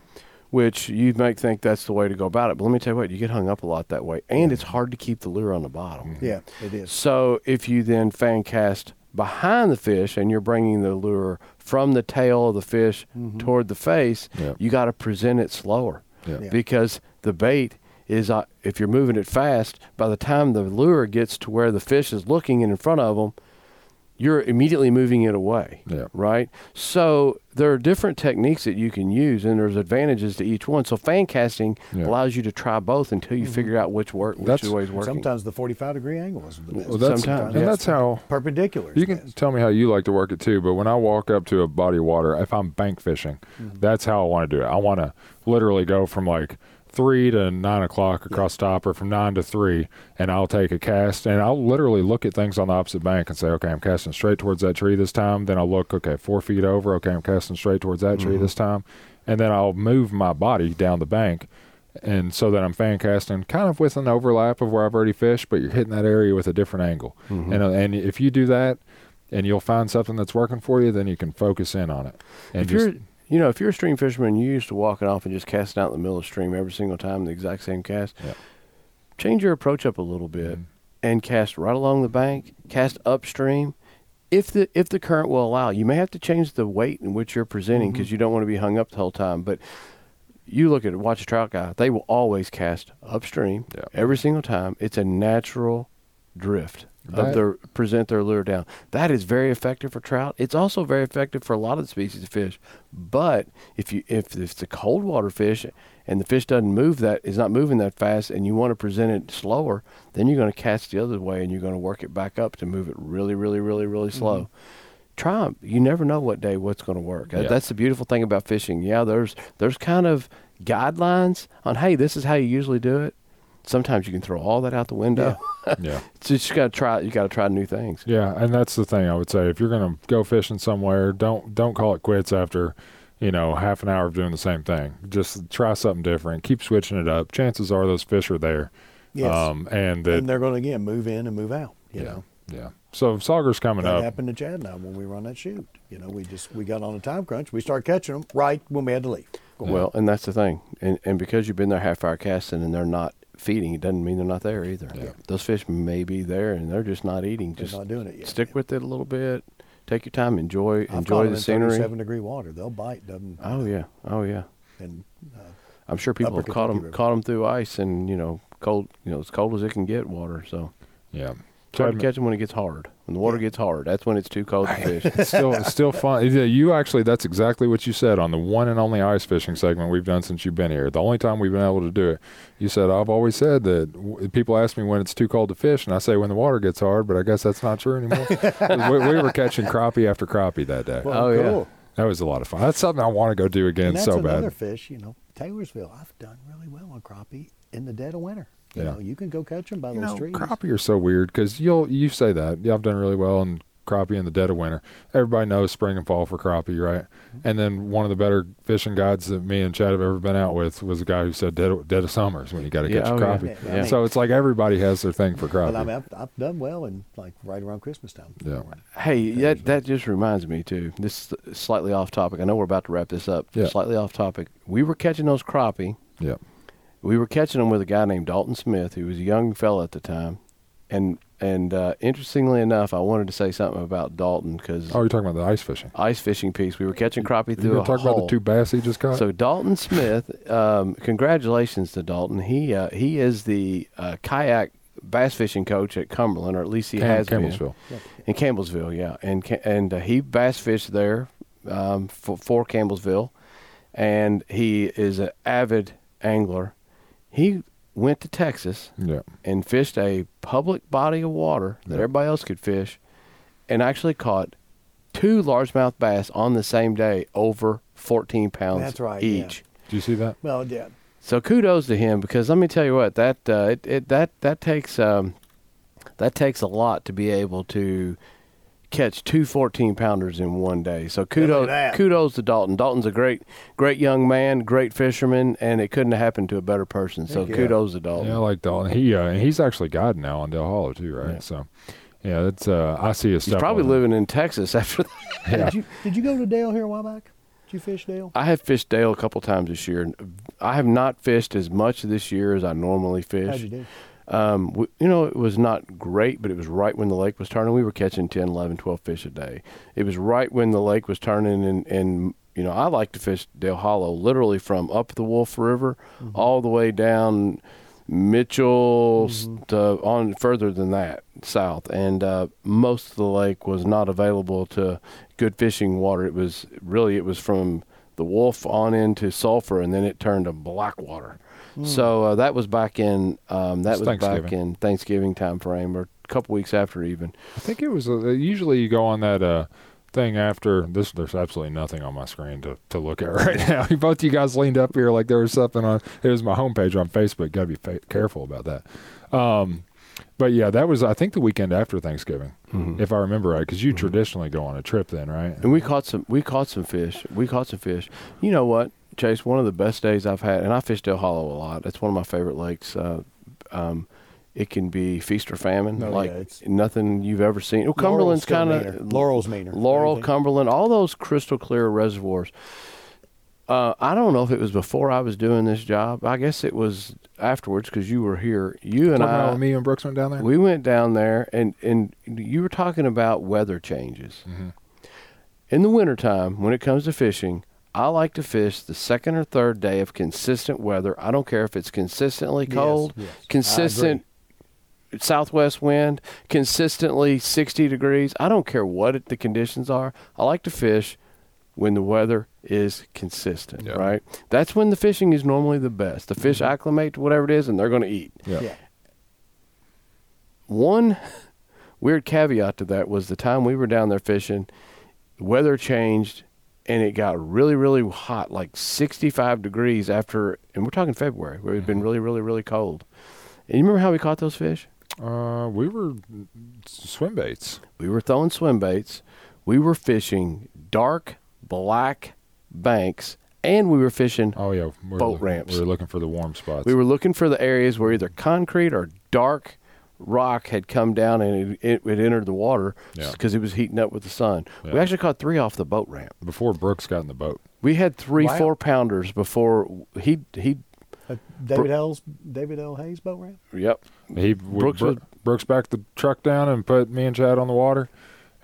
Which you might think that's the way to go about it, but let me tell you what, you get hung up a lot that way, and it's hard to keep the lure on the bottom. Yeah, it is. So if you then fan cast behind the fish and you're bringing the lure from the tail of the fish toward the face, Yeah. you got to present it slower Yeah. Yeah. because the bait is uh, if you're moving it fast, by the time the lure gets to where the fish is looking and in front of them, you're immediately moving it away. Yeah. Right? So there are different techniques that you can use and there's advantages to each one. So fan casting Yeah. allows you to try both until you mm-hmm. figure out which work which That's- way is working. Sometimes the forty-five degree angle is the best. Well, that's, Sometimes, and yeah. that's how perpendicular. You can best. tell me how you like to work it too, but when I walk up to a body of water, if I'm bank fishing, mm-hmm. that's how I want to do it. I want to literally go from like three to nine o'clock across top, or from nine to three, and I'll take a cast and I'll literally look at things on the opposite bank and say, okay, I'm casting straight towards that tree this time. Then I'll look, okay, four feet over, okay, I'm casting straight towards that tree this time, and then I'll move my body down the bank. And so that I'm fan casting kind of with an overlap of where I've already fished, but you're hitting that area with a different angle. And, uh, and if you do that, and you'll find something that's working for you, then you can focus in on it. And if just, you're you know if you're a stream fisherman you used to walking off and just casting out in the middle of the stream every single time the exact same cast Yeah. change your approach up a little bit Mhm. and cast right along the bank cast upstream if the if the current will allow you may have to change the weight in which you're presenting because you don't want to be hung up the whole time but you look at it watch a trout guy they will always cast upstream Yeah. every single time it's a natural drift of their present their lure down. That is very effective for trout. It's also very effective for a lot of the species of fish. But if you if it's a cold water fish and the fish doesn't move that is not moving that fast and you want to present it slower, then you're going to cast the other way and you're going to work it back up to move it really, really, really, really mm-hmm. slow. Try 'em. You never know what day what's going to work. Yeah. That's the beautiful thing about fishing. Yeah, there's there's kind of guidelines on hey, this is how you usually do it. Sometimes you can throw all that out the window. yeah. So you just got to try. You got to try new things. Yeah, and that's the thing I would say. If you're going to go fishing somewhere, don't don't call it quits after, you know, half an hour of doing the same thing. Just try something different. Keep switching it up. Chances are those fish are there. Yes. Um, and that and they're going to again move in and move out. You yeah, know, yeah. So Sauger's coming that up. happened to Chad and I when we were on that shoot. You know, we just we got on a time crunch. We started catching them right when we had to leave. Go Well, and that's the thing. And and because you've been there half hour casting and they're not feeding, it doesn't mean they're not there either. Yeah. Those fish may be there and they're just not eating. They're Just not doing it yet. stick with it a little bit. Take your time. Enjoy I've enjoy the scenery. 37 degree water. They'll bite. Doesn't Oh yeah. Oh yeah. and uh, I'm sure people have caught them River. caught them through ice and you know cold you know as cold as it can get water. So Yeah. try to catch them when it gets hard. When the water gets hard, that's when it's too cold to fish. it's still it's still fun. Yeah, You actually that's exactly what you said on the one and only ice fishing segment we've done since you've been here. The only time we've been able to do it. You said I've always said that w- people ask me when it's too cold to fish, and I say when the water gets hard. But I guess that's not true anymore. we, we were catching crappie after crappie that day. well, Oh, yeah. That was a lot of fun. That's something I want to go do again And that's so another bad. fish. You know, Taylorsville. I've done really well on crappie in the dead of winter. You Yeah. know, you can go catch them by You those know, trees. crappie are so weird because you'll you say that yeah I've done really well in crappie in the dead of winter. Everybody knows spring and fall for crappie, right? Mm-hmm. And then one of the better fishing guides that me and Chad have ever been out with was a guy who said dead of, dead of summers when you got to Yeah, catch oh, yeah. crappie. Yeah, I mean- So it's like everybody has their thing for crappie. But I mean, I've, I've done well in like right around Christmas time. Yeah. Hey, that that just reminds me too. This is slightly off topic. I know we're about to wrap this up. Yeah. Slightly off topic. We were catching those crappie. yeah. We were catching them with a guy named Dalton Smith, who was a young fella at the time. And and uh, interestingly enough, I wanted to say something about Dalton because Oh, you're talking about the ice fishing. ice fishing piece. We were catching crappie You through were a talking about the two bass he just caught. So Dalton Smith, um, congratulations to Dalton. He uh, he is the uh, kayak bass fishing coach at Cumberland, or at least he Cam- has been. Campbellsville. In Campbellsville, yeah, and and uh, he bass fished there um, for, for Campbellsville, and he is an avid angler. He went to Texas Yeah. and fished a public body of water that Yeah. everybody else could fish, and actually caught two largemouth bass on the same day, over 14 pounds That's right, yeah. each. Do you see that? Well, yeah. So kudos to him because let me tell you what that uh, it, it that that takes um, that takes a lot to be able to catch two 14 pounders in one day. So kudos kudos to Dalton. Dalton's a great great young man, great fisherman, and it couldn't have happened to a better person. So Heck yeah. kudos to Dalton. Yeah, I like Dalton. He uh, he's actually guiding now on Dale Hollow too, right? Yeah. So, yeah, it's uh, I see his He's probably on- living in Texas after that. Yeah. Did you did you go to Dale here a while back? Did you fish Dale? I have fished Dale a couple times this year. I have not fished as much this year as I normally fish. How'd you do? Um, we, you know, it was not great, but it was right when the lake was turning. We were catching 10, 11, 12 fish a day. It was right when the lake was turning, and, and you know, I like to fish Dale Hollow literally from up the Wolf River all the way down Mitchell to on further than that south. And uh, most of the lake was not available to good fishing water. It was really, it was from the Wolf on into Sulphur, and then it turned to Blackwater. So uh, that was back in um, that It's was back Thanksgiving. in Thanksgiving time frame, or a couple weeks after even. I think it was. Uh, usually, you go on that uh, thing after this. There's absolutely nothing on my screen to, to look at right now. Both you guys leaned up here like there was something on. It was my homepage on Facebook. Got to be fa- careful about that. Um, but yeah, that was I think the weekend after Thanksgiving, if I remember right, because you traditionally go on a trip then, right? And we caught some we caught some fish. We caught some fish. You know what, Chase? One of the best days I've had, and I fish Dale Hollow a lot. It's one of my favorite lakes. Uh, um, it can be feast or famine, Oh, like yeah, nothing you've ever seen. Well, Cumberland's kind of Laurel's meaner. Laurel, Everything. Cumberland, all those crystal clear reservoirs. Uh, I don't know if it was before I was doing this job. I guess it was afterwards because you were here. You and I, me and Brooks went down there. we went down there, and and you were talking about weather changes. Mm-hmm. In the wintertime, when it comes to fishing, I like to fish the second or third day of consistent weather. I don't care if it's consistently cold, yes. I agree. consistent southwest wind, consistently 60 degrees. I don't care what it, the conditions are. I like to fish when the weather is consistent, Yeah. right? That's when the fishing is normally the best. The fish mm-hmm. acclimate to whatever it is and they're going to eat. Yeah. Yeah. One weird caveat to that was the time we were down there fishing, weather changed and it got really, really hot, like 65 degrees after, and we're talking February, where it had been really, really, really cold. And you remember how we caught those fish? Uh, we were swim baits. We were throwing swim baits, we were fishing dark, black banks, and we were fishing. Oh yeah, we Boat looking- ramps. We were looking for the warm spots. We were looking for the areas where either concrete or dark rock had come down and it, it, it entered the water Yeah. because it was heating up with the sun. We actually caught three off the boat ramp. before Brooks got in the boat. We had three Wow. four pounders before he he. Uh, David L's David L. Hayes boat ramp. Yep. He Brooks Brooks, was- Brooks backed the truck down and put me and Chad on the water,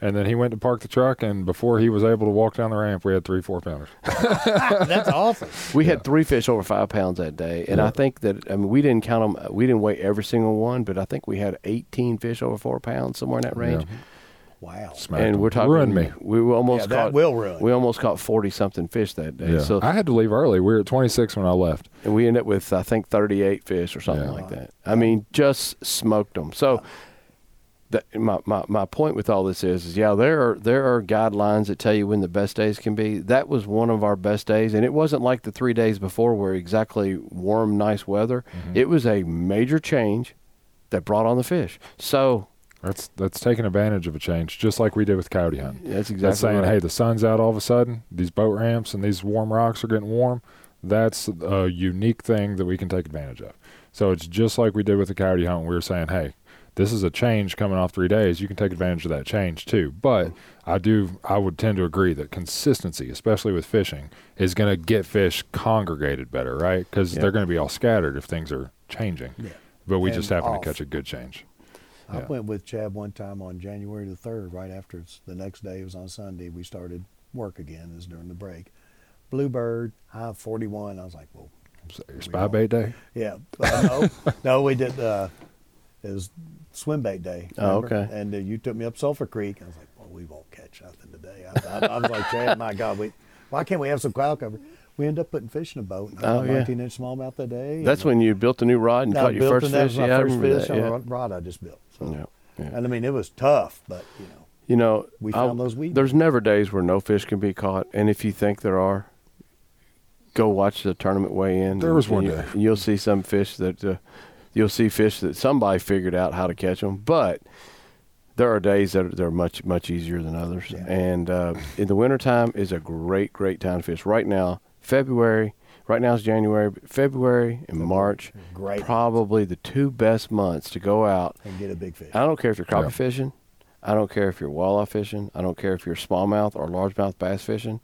and then he went to park the truck. And before he was able to walk down the ramp, we had three four pounders. That's awesome. We had three fish over five pounds that day, and I think that I mean we didn't count them. We didn't weigh every single one, but I think we had 18 fish over four pounds somewhere in that range. Yeah. Wow. Smacked And we're talking. ruined me. We were almost Yeah, that caught. will ruin. We almost caught 40 something fish that day. Yeah. So I had to leave early. We were at 26 when I left. and we ended up with I think 38 fish or something Yeah. like that. I mean, just smoked them. So that my, my my point with all this is, is yeah, there are there are guidelines that tell you when the best days can be. That was one of our best days, and it wasn't like the three days before where exactly warm, nice weather. Mm-hmm. It was a major change that brought on the fish. So That's that's taking advantage of a change, just like we did with coyote hunting. that's exactly That's saying, right. hey, the sun's out all of a sudden. These boat ramps and these warm rocks are getting warm. That's a unique thing that we can take advantage of. So it's just like we did with the coyote hunt. We were saying, hey, this is a change coming off three days. You can take advantage of that change too. But I do, I would tend to agree that consistency, especially with fishing, is going to get fish congregated better, right? Because Yeah. they're going to be all scattered if things are changing. Yeah. But we And just happen off. to catch a good change. I Yeah. went with Chad one time on January the third, right after the next day it was on Sunday. We started work again. It was during the break. Bluebird, high forty one. I was like, well, spy bait day. yeah, but no, no, we did. Uh, it was swim bait day. Oh, okay. And uh, you took me up Sulphur Creek. I was like, well, we won't catch nothing today. I, I, I was like, Chad, my God, we why can't we have some cloud cover? We end up putting fish in a boat. and I Oh, caught yeah. 19 inch smallmouth that day. That's when you built a new rod and caught your first and fish. yeah, I first remember fish that. on Yeah. a rod I just built. So. Yeah, yeah. And I mean, it was tough, but you know, You know, We I- found those weeds. There's never days where no fish can be caught, and if you think there are, go watch the tournament weigh in. There and- was one and day. You, you'll see some fish that uh, you'll see fish that somebody figured out how to catch them, but there are days that are, they're much much easier than others. Yeah. And uh, in the wintertime is a great great time to fish. Right now, February. Right now is January, but February and March, Great probably the two best months to go out and get a big fish. I don't care if you're crappie Yeah. fishing. I don't care if you're walleye fishing. I don't care if you're smallmouth or largemouth bass fishing.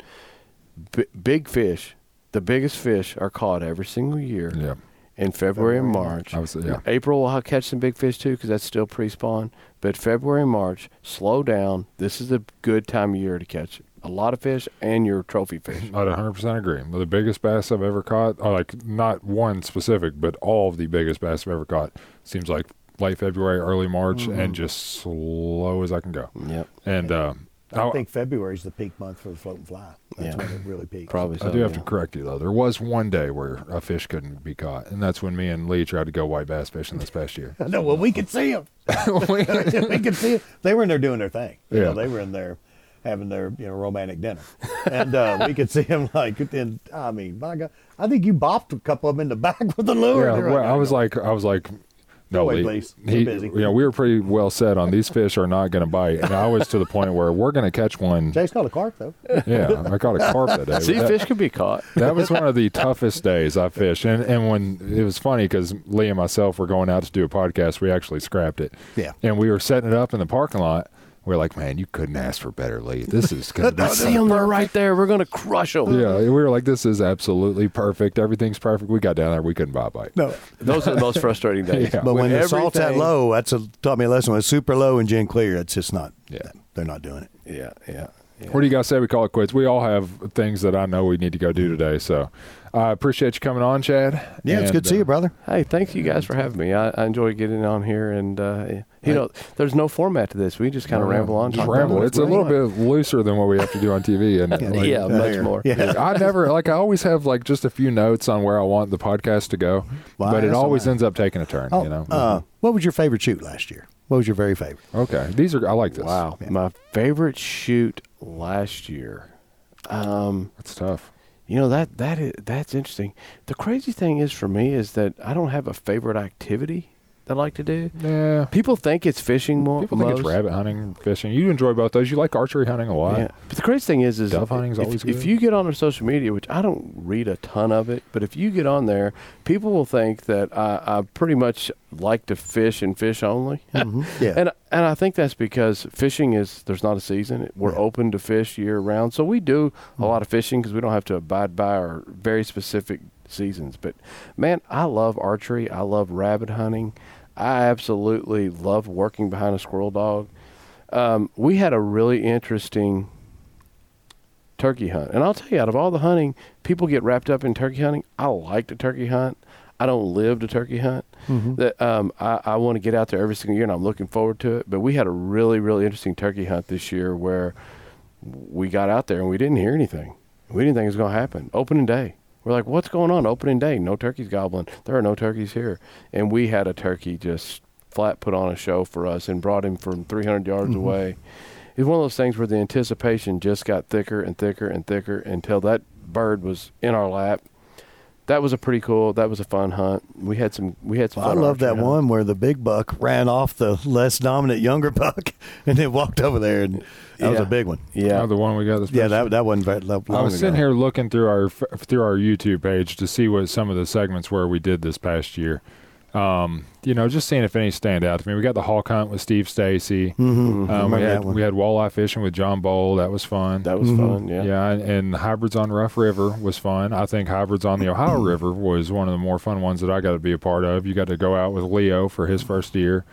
B- big fish, the biggest fish are caught every single year Yeah. In February and March. Yeah. April will catch some big fish too because that's still pre-spawn. But February and March, slow down. This is a good time of year to catch a lot of fish and your trophy fish. I'd 100% agree. The biggest bass I've ever caught, or like not one specific, but all of the biggest bass I've ever caught, seems like late February, early March, Mm-hmm. and just slow as I can go. Yep, And um, I I, think is the peak month for the float and fly. That's Yeah. when it really peaks. probably. So, I do have yeah. to correct you though. There was one day where a fish couldn't be caught, and that's when me and Lee tried to go white bass fishing this past year. No, well, we could see them. we could see 'em. They were in there doing their thing. You know, Yeah. they were in there having their you know romantic dinner, and uh, we could see them like. And I mean, my God, I think you bopped a couple of them in the back with the lure. Yeah, They're well, like, I was like, I was like, no, away, Lee. please. We're He, busy. you know, we were pretty well set on these fish are not going to bite, and I was to the point where we're going to catch one. Jay's called a carp though. Yeah, I caught a carp that day. See, That- fish can be caught. that was one of the toughest days I fished, and and when it was funny because Lee and myself were going out to do a podcast, we actually scrapped it. Yeah. and we were setting it up in the parking lot. We are like, man, you couldn't ask for better, Lee. This is gonna be See them, they're right there. We're gonna crush them. yeah. We were like, this is absolutely perfect. Everything's perfect. We got down there, we couldn't buy a bite. No, Those are the most frustrating days. Yeah. but when, the salt's at low, that's a taught me a lesson. When it's super low and gin clear, it's just not. Yeah. they're not doing it. Yeah, yeah. yeah. What do you guys say we call it quits? We all have things that I know we need to go do today. So I appreciate you coming on, Chad. Yeah, it's good to see uh, you, brother. Hey, thank you guys for having me. I, I enjoy getting on here, and uh, you know, there's no format to this. We just kind of ramble on. Just ramble. It's a little bit looser than what we have to do on TV. And on. like, yeah, much more. Yeah. I never like I always have like just a few notes on where I want the podcast to go, Well, but it always all right. ends up taking a turn. Oh, you know. uh, what was your favorite shoot last year? What was your very favorite? okay, these are I like this. Wow, my favorite shoot last year. Um, that's tough. you know that that is that's interesting. The crazy thing is for me is that I don't have a favorite activity that I like to do. Yeah. People think it's fishing more. People think it's rabbit hunting, fishing. You enjoy both those. You like archery hunting a lot. Yeah, but the crazy thing is, is Dove hunting's if, always if you get on our social media, which I don't read a ton of it, but if you get on there, people will think that I, I pretty much like to fish and fish only. Mm-hmm. Yeah. and and I think that's because fishing is there's not a season. We're Yeah. open to fish year round, so we do a mm-hmm. lot of fishing because we don't have to abide by our very specific seasons. But man, I love archery. I love rabbit hunting. I absolutely love working behind a squirrel dog. Um, we had a really interesting turkey hunt, and I'll tell you, out of all the hunting, people get wrapped up in turkey hunting. I like to turkey hunt. I don't live to turkey hunt. That um, I, I want to get out there every single year, and I'm looking forward to it. But we had a really, really interesting turkey hunt this year where we got out there and we didn't hear anything. We didn't think it was going to happen. Opening day. We're like, what's going on? Opening day. No turkeys gobbling. There are no turkeys here. And we had a turkey just flat put on a show for us and brought him from 300 yards mm-hmm. away. It's one of those things where the anticipation just got thicker and thicker and thicker until that bird was in our lap. That was a pretty cool. That was a fun hunt. We had some. We had some. I fun love that archery hunting. one where the big buck ran off the less dominant younger buck and then walked over there, and that was a big one. Yeah, Oh, the one we got this. Yeah, that that wasn't very long I was ago. sitting here looking through our through our YouTube page to see what some of the segments were we did this past year. Um, you know, just seeing if any stand out to me. We got the hawk hunt with Steve Stacy. Mhm. Um, we had we had walleye fishing with John Bowl. That was fun. that was Mhm. fun. Yeah. yeah, and, and hybrids on Rough River was fun. I think hybrids on the Ohio River was one of the more fun ones that I got to be a part of. You got to go out with Leo for his first year,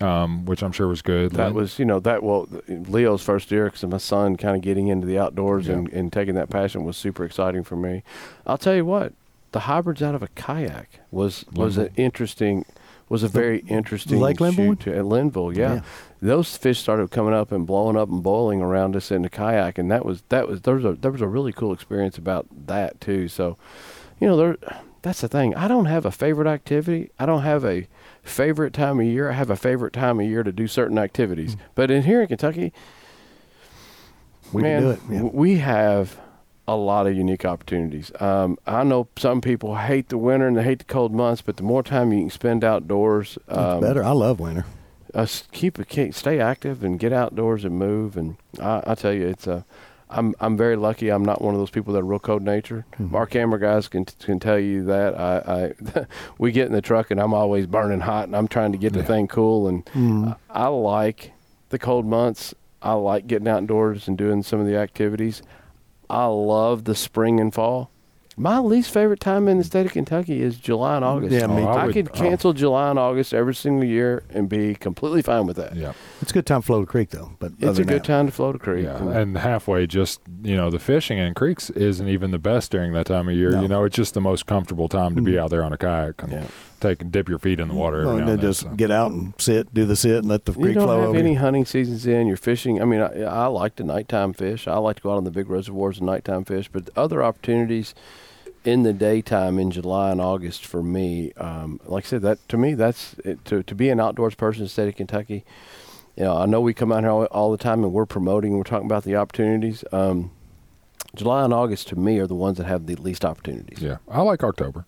um, which I'm sure was good. That was, you know, that well, Leo's first year because my son kind of getting into the outdoors and, and taking that passion was super exciting for me. I'll tell you what, the hybrids out of a kayak was was an interesting, was a very interesting Lake Linville shoot to, at Linville. Yeah. Yeah. those fish started coming up and blowing up and boiling around us in the kayak, and that was that was there was a there was a really cool experience about that too. So, you know, there that's the thing. I don't have a favorite activity. I don't have a favorite time of year. I have a favorite time of year to do certain activities. Hmm. But in here in Kentucky, We man, can do it. Yeah. we have a lot of unique opportunities. Um, I know some people hate the winter and they hate the cold months, but the more time you can spend outdoors, um, better. I love winter. uh, keep a stay active and get outdoors and move. And I, I tell you, it's a. I'm I'm very lucky. I'm not one of those people that are real cold nature. Mm-hmm. Our camera guys can can tell you that. I, I we get in the truck and I'm always burning hot and I'm trying to get the Yeah. thing cool. And Mhm. I, I like the cold months. I like getting outdoors and doing some of the activities. I love the spring and fall. My least favorite time in the state of Kentucky is July and August. Yeah, me Oh, I I, would- could oh. cancel July and August every single year and be completely fine with that. yeah. It's a good time to float a creek, though. But It's a good that- time to float a creek. Yeah, And- and halfway, just you know, the fishing in creeks isn't even the best during that time of year. No. You know, it's just the most comfortable time to be Mhm. out there on a kayak and Yeah. Take and dip your feet in the water. Well, Every and then and then, just so. get out and sit, do the sit, and let the you creek don't flow have over. any you. hunting seasons in. You're fishing. I mean, I, I like to nighttime fish. I like to go out on the big reservoirs and nighttime fish. But other opportunities in the daytime in July and August for me, um, like I said, that to me, that's it, to to be an outdoors person in the state of Kentucky. You know, I know we come out here all, all the time and we're promoting. We're talking about the opportunities. Um, July and August to me are the ones that have the least opportunities. Yeah, I like October.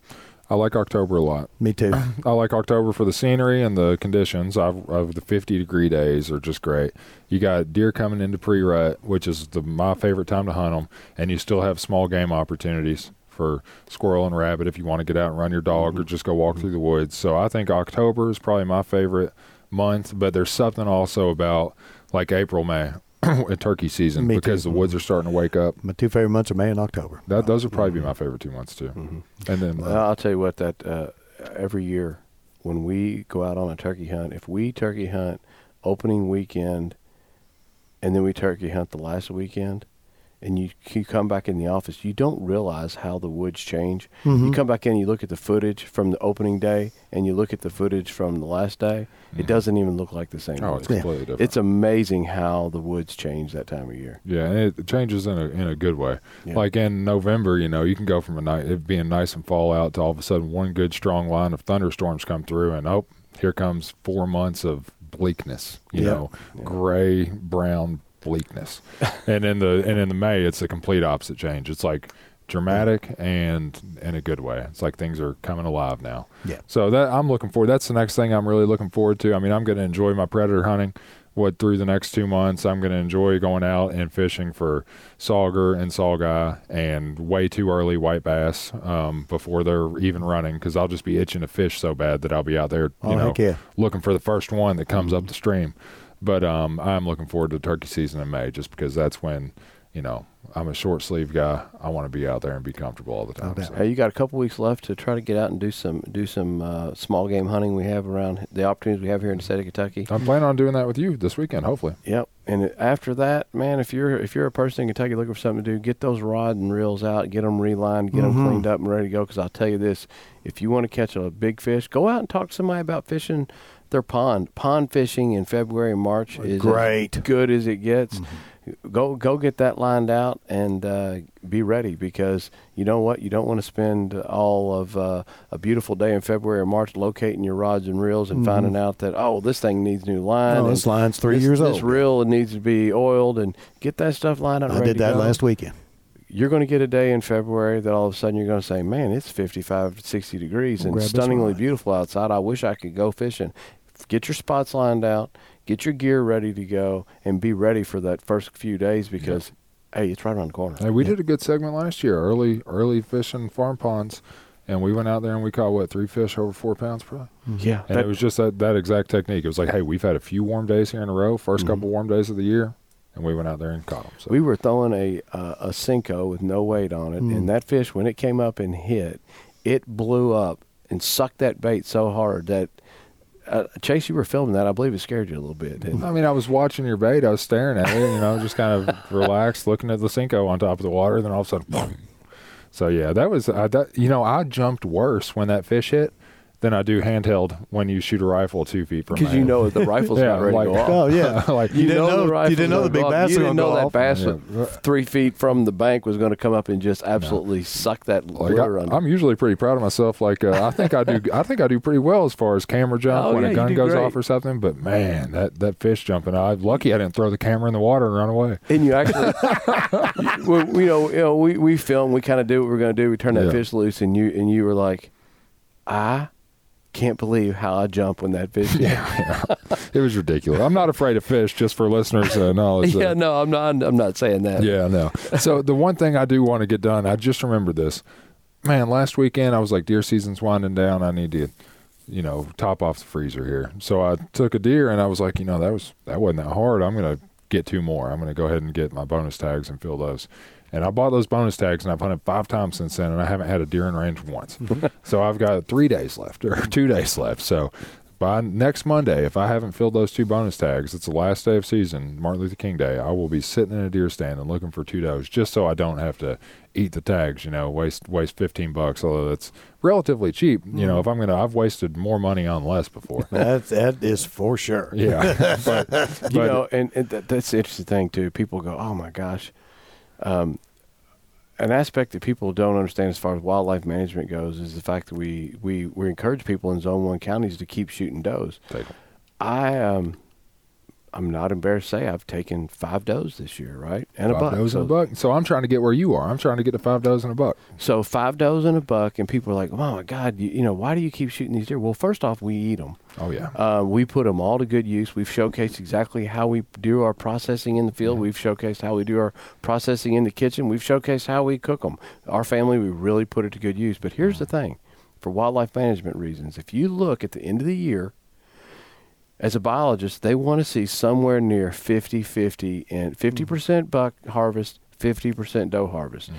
I like October a lot. Me too. I like October for the scenery and the conditions. I've, of the 50 degree days are just great. You got deer coming into pre-rut, which is the, my favorite time to hunt them, and you still have small game opportunities for squirrel and rabbit if you want to get out and run your dog or mm-hmm. just go walk through the woods. So I think October is probably my favorite month, but there's something also about like April, May, at turkey season Me because too. the woods are starting to wake up. My two favorite months are May and October. That those would probably be my favorite two months too. Mhm. And then Well, I'll tell you what. That uh, every year when we go out on a turkey hunt, if we turkey hunt opening weekend, and then we turkey hunt the last weekend, and you, you come back in the office, you don't realize how the woods change. Mm-hmm. You come back in, you look at the footage from the opening day, and you look at the footage from the last day. It doesn't even look like the same. Oh, woods. it's completely different. It's amazing how the woods change that time of year. Yeah, and it changes in a in a good way. Yeah. Like in November, you know, you can go from a night it being nice and fall out to all of a sudden one good strong line of thunderstorms come through, and oh, here comes four months of bleakness. You Yeah. know, gray brown bleakness, and in the and in the May, it's a complete opposite change. It's like dramatic and in a good way. It's like things are coming alive now. Yeah. So that I'm looking forward. That's the next thing I'm really looking forward to. I mean, I'm going to enjoy my predator hunting. What through the next two months, I'm going to enjoy going out and fishing for sauger and saugeye and way too early white bass um, before they're even running because I'll just be itching to fish so bad that I'll be out there, you Oh, know, yeah. looking for the first one that comes up the stream. But um, I'm looking forward to turkey season in May just because that's when, you know, I'm a short sleeve guy. I want to be out there and be comfortable all the time. doubt. So- Hey, you got a couple weeks left to try to get out and do some do some uh, small game hunting we have around the opportunities we have here in the state of Kentucky. I'm planning on doing that with you this weekend, hopefully. Yep. And after that, man, if you're if you're a person in Kentucky looking for something to do, get those rod and reels out, get them relined, get them cleaned up and ready to go. Because I'll tell you this: if you want to catch a big fish, go out and talk to somebody about fishing their pond. Pond fishing in February and March is Great. as good as it gets. Go go get that lined out and uh, be ready because you know what you don't want to spend all of uh, a beautiful day in February or March locating your rods and reels and finding out that oh this thing needs new line. Oh, this line's three this, years this old. reel needs to be oiled and get that stuff lined up. I did that last weekend. You're going to get a day in February that all of a sudden you're going to say, "Man, it's 55, 60 degrees and stunningly beautiful outside. I wish I could go fishing." Get your spots lined out, get your gear ready to go, and be ready for that first few days because, hey, it's right around the corner. Hey, we did a good segment last year, early early fishing farm ponds, and we went out there and we caught what three fish over four pounds probably. Yeah, And that- it was just that that exact technique. It was like, hey, we've had a few warm days here in a row, 1st couple warm days of the year, and we went out there and caught them. So we were throwing a uh, a Senko with no weight on it, Mm. and that fish when it came up and hit, it blew up and sucked that bait so hard that. Uh, Chase, you were filming that. I believe it scared you a little bit. didn't it? I mean, I was watching your bait. I was staring at it, you know, just kind of relaxed, looking at the Senko on top of the water. Then all of a sudden, boom. So yeah, that was uh, that. You know, I jumped worse when that fish hit than I do handheld when you shoot a rifle two feet from. because you know the rifle's Yeah, not ready like- to go off. Oh yeah. like You didn't know- rifle's you didn't know gonna the big go off. bass You didn't know go that bass Yeah. three feet from the bank was going to come up and just absolutely suck that Like lure I, under. I'm usually pretty proud of myself. Like uh, I think I do. I think I do pretty well as far as camera jump Oh, when yeah, a gun goes great. off or something. But man, that that fish jumping, I'm lucky I didn't throw the camera in the water and run away. and you actually, we, we- you know, you know, we we film, we kind of do what we're going to do. We turn that Yeah. fish loose, and you and you were like, I can't believe how I jump when that fish. Yeah, yeah. it was ridiculous. I'm not afraid of fish. Just for listeners' uh, knowledge. yeah, uh, no, I'm not. I'm not saying that. Yeah, no. So the one thing I do want to get done, I just remembered this. Man, last weekend I was like, deer season's winding down. I need to, you know, top off the freezer here. So I took a deer and I was like, you know, that was that wasn't that hard. I'm gonna get two more. I'm gonna go ahead and get my bonus tags and fill those. And I bought those bonus tags and I've hunted five times since then, and I haven't had a deer in range once. so I've got three days left or two days left. So by next Monday, if I haven't filled those two bonus tags, it's the last day of season, Martin Luther King Day. I will be sitting in a deer stand and looking for two does, just so I don't have to eat the tags. You know, waste waste fifteen bucks, although that's relatively cheap. You know, mm-hmm. if I'm gonna, I've wasted more money on less before. That's that is for sure. yeah, but, you know, and, and that, that's the interesting thing too. People go, "Oh my gosh," um, an aspect that people don't understand as far as wildlife management goes is the fact that we we we encourage people in Zone One counties to keep shooting does. I um, I'm not embarrassed to say I've taken five does this year, right, and a five buck. does so, and a buck. So I'm trying to get where you are. I'm trying to get to five does and a buck. so five does and a buck, and people are like, "Oh my God, you, you know, why do you keep shooting these deer?" Well, first off, we eat them. Oh yeah. Uh, we put them all to good use. We've showcased exactly how we do our processing in the field. We've showcased how we do our processing in the kitchen. We've showcased how we cook them. Our family, we really put it to good use. But here's the thing for wildlife management reasons, if you look at the end of the year, as a biologist, they want to see somewhere near 50 50 and 50% buck harvest, 50% doe harvest.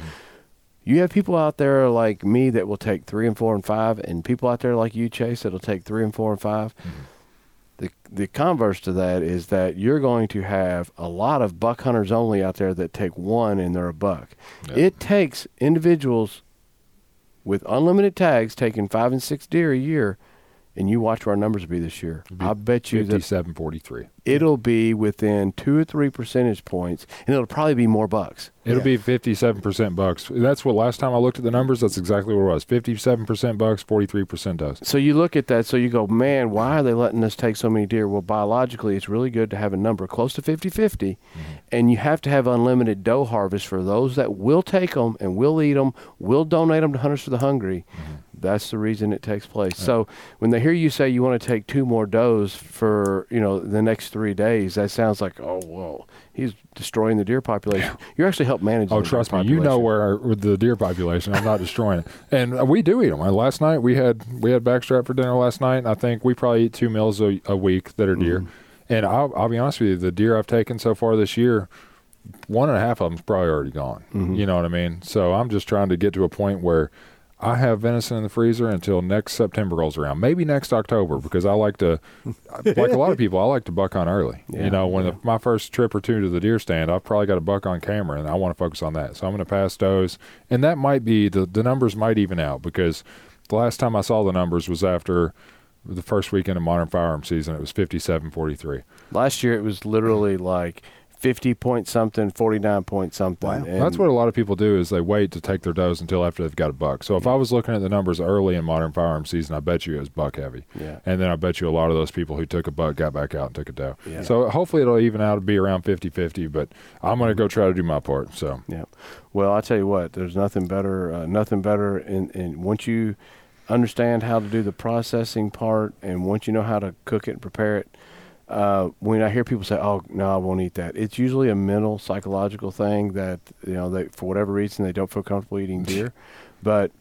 You have people out there like me that will take three and four and five, and people out there like you, Chase, that'll take three and four and 5 Mm-hmm. the the converse to that is that you're going to have a lot of buck hunters only out there that take one and they're a buck. Yeah. It takes individuals with unlimited tags taking five and six deer a year, and you watch where our numbers will be this year. Be I bet you that Fifty-seven forty-three. it'll be within two or three percentage points, and it'll probably be more bucks. It'll Yeah. be fifty-seven percent bucks. That's what last time I looked at the numbers. That's exactly what it was. Fifty-seven percent bucks, forty-three percent does. So you look at that, so you go, man, why are they letting us take so many deer? Well, biologically, it's really good to have a number close to 50 50, mm-hmm. and you have to have unlimited doe harvest for those that will take them and will eat them, will donate them to Hunters for the Hungry. Mm-hmm. That's the reason it takes place. So when they hear you say you want to take two more does for you know the next three days, that sounds like oh whoa, he's destroying the deer population. You're actually help manage. Oh, the deer trust me, you know where our, the deer population. I'm not destroying it, and uh, we do eat them. Last night we had we had backstrap for dinner last night. And I think we probably eat two meals a, a week that are deer. Mm-hmm. And I'll, I'll be honest with you, the deer I've taken so far this year, one and a half of them's probably already gone. Mm-hmm. You know what I mean? So I'm just trying to get to a point where. I have venison in the freezer until next September rolls around. Maybe next October because I like to, like a lot of people, I like to buck on early. Yeah, you know, when the, my first trip or two to the deer stand, I've probably got a buck on camera and I want to focus on that. So I'm going to pass those. And that might be, the, the numbers might even out because the last time I saw the numbers was after the first weekend of modern firearm season. It was 57 43. Last year it was literally like 50 point something, 49 point something. Wow. That's what a lot of people do is they wait to take their does until after they've got a buck. So if I was looking at the numbers early in modern firearm season, I bet you it was buck heavy. Yeah. And then I bet you a lot of those people who took a buck got back out and took a doe. Yeah. So hopefully it'll even out to be around 50-50, but I'm going to go try to do my part. So Yeah. Well, I tell you what, there's nothing better. Uh, nothing better. In, in once you understand how to do the processing part, and once you know how to cook it and prepare it, uh, when I hear people say, "Oh, no, I won't eat that," it's usually a mental, psychological thing that you know they, for whatever reason, they don't feel comfortable eating deer. but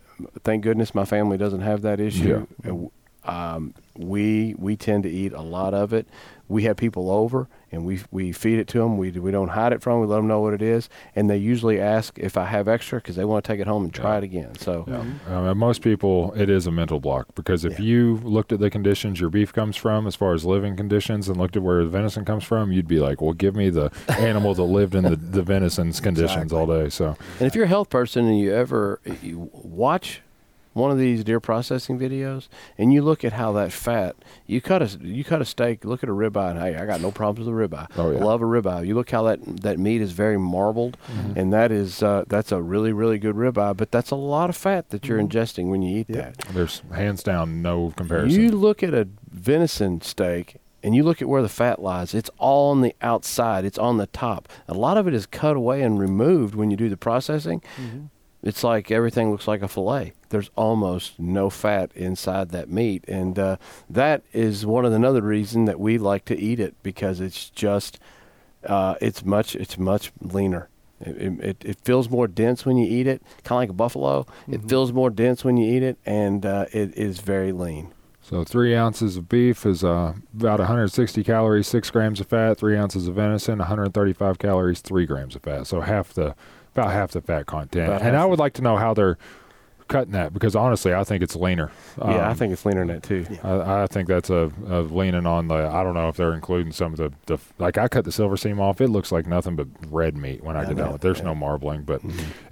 thank goodness my family doesn't have that issue. And, Um, we we tend to eat a lot of it. We have people over and we we feed it to them. We we don't hide it from. 'em. We let them know what it is, and they usually ask if I have extra because they want to take it home and try Yeah. it again. So Yeah. Um, most people, it is a mental block because if Yeah. you looked at the conditions your beef comes from, as far as living conditions, and looked at where the venison comes from, you'd be like, "Well, give me the animal that lived in the, the venison's conditions all day." So, And if you're a health person and you ever you watch one of these deer processing videos and you look at how that fat, you cut a you cut a steak, look at a ribeye, and hey, I got no problems with a ribeye. Oh, yeah. Love a ribeye. You look how that that meat is very marbled, Mm-hmm. and that is uh, that's a really really good ribeye. But that's a lot of fat that you're ingesting when you eat that. there's hands down no comparison. You look at a venison steak and you look at where the fat lies. It's all on the outside. It's on the top. A lot of it is cut away and removed when you do the processing. It's like everything looks like a fillet. There's almost no fat inside that meat, and uh, that is one of another reason that we like to eat it because it's just uh, it's much it's much leaner. It, it, it feels more dense when you eat it, kind of like a buffalo. It feels more dense when you eat it, and uh, it is very lean. So three ounces of beef is uh, about 160 calories, six grams of fat. Three ounces of venison, 135 calories, three grams of fat. So half the about half the fat content. About and I would like to know how they're cutting that because honestly, I think it's leaner. yeah, I Um, think it's leaner than that too. I, I think that's a, a leaning on the. I don't know if they're including some of the, the like I cut the silver seam off. It looks like nothing but red meat when I, I get know, done with. it. There's yeah. no marbling, but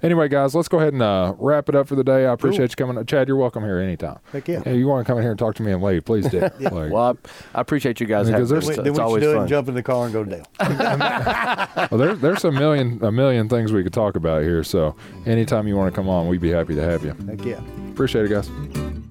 anyway, guys, let's go ahead and uh, wrap it up for the day. I appreciate you coming. Chad, you're welcome here anytime. Heck yeah. Hey, you want to come in here and talk to me and Wade? Please do. Like, Well, I, I appreciate you guys Because having there's- us. Then It's, we should always do it fun. and jump in the car and go down. well, there's there's a million a million things we could talk about here. So anytime you want to come on, we'd be happy to have you again. Appreciate it, guys.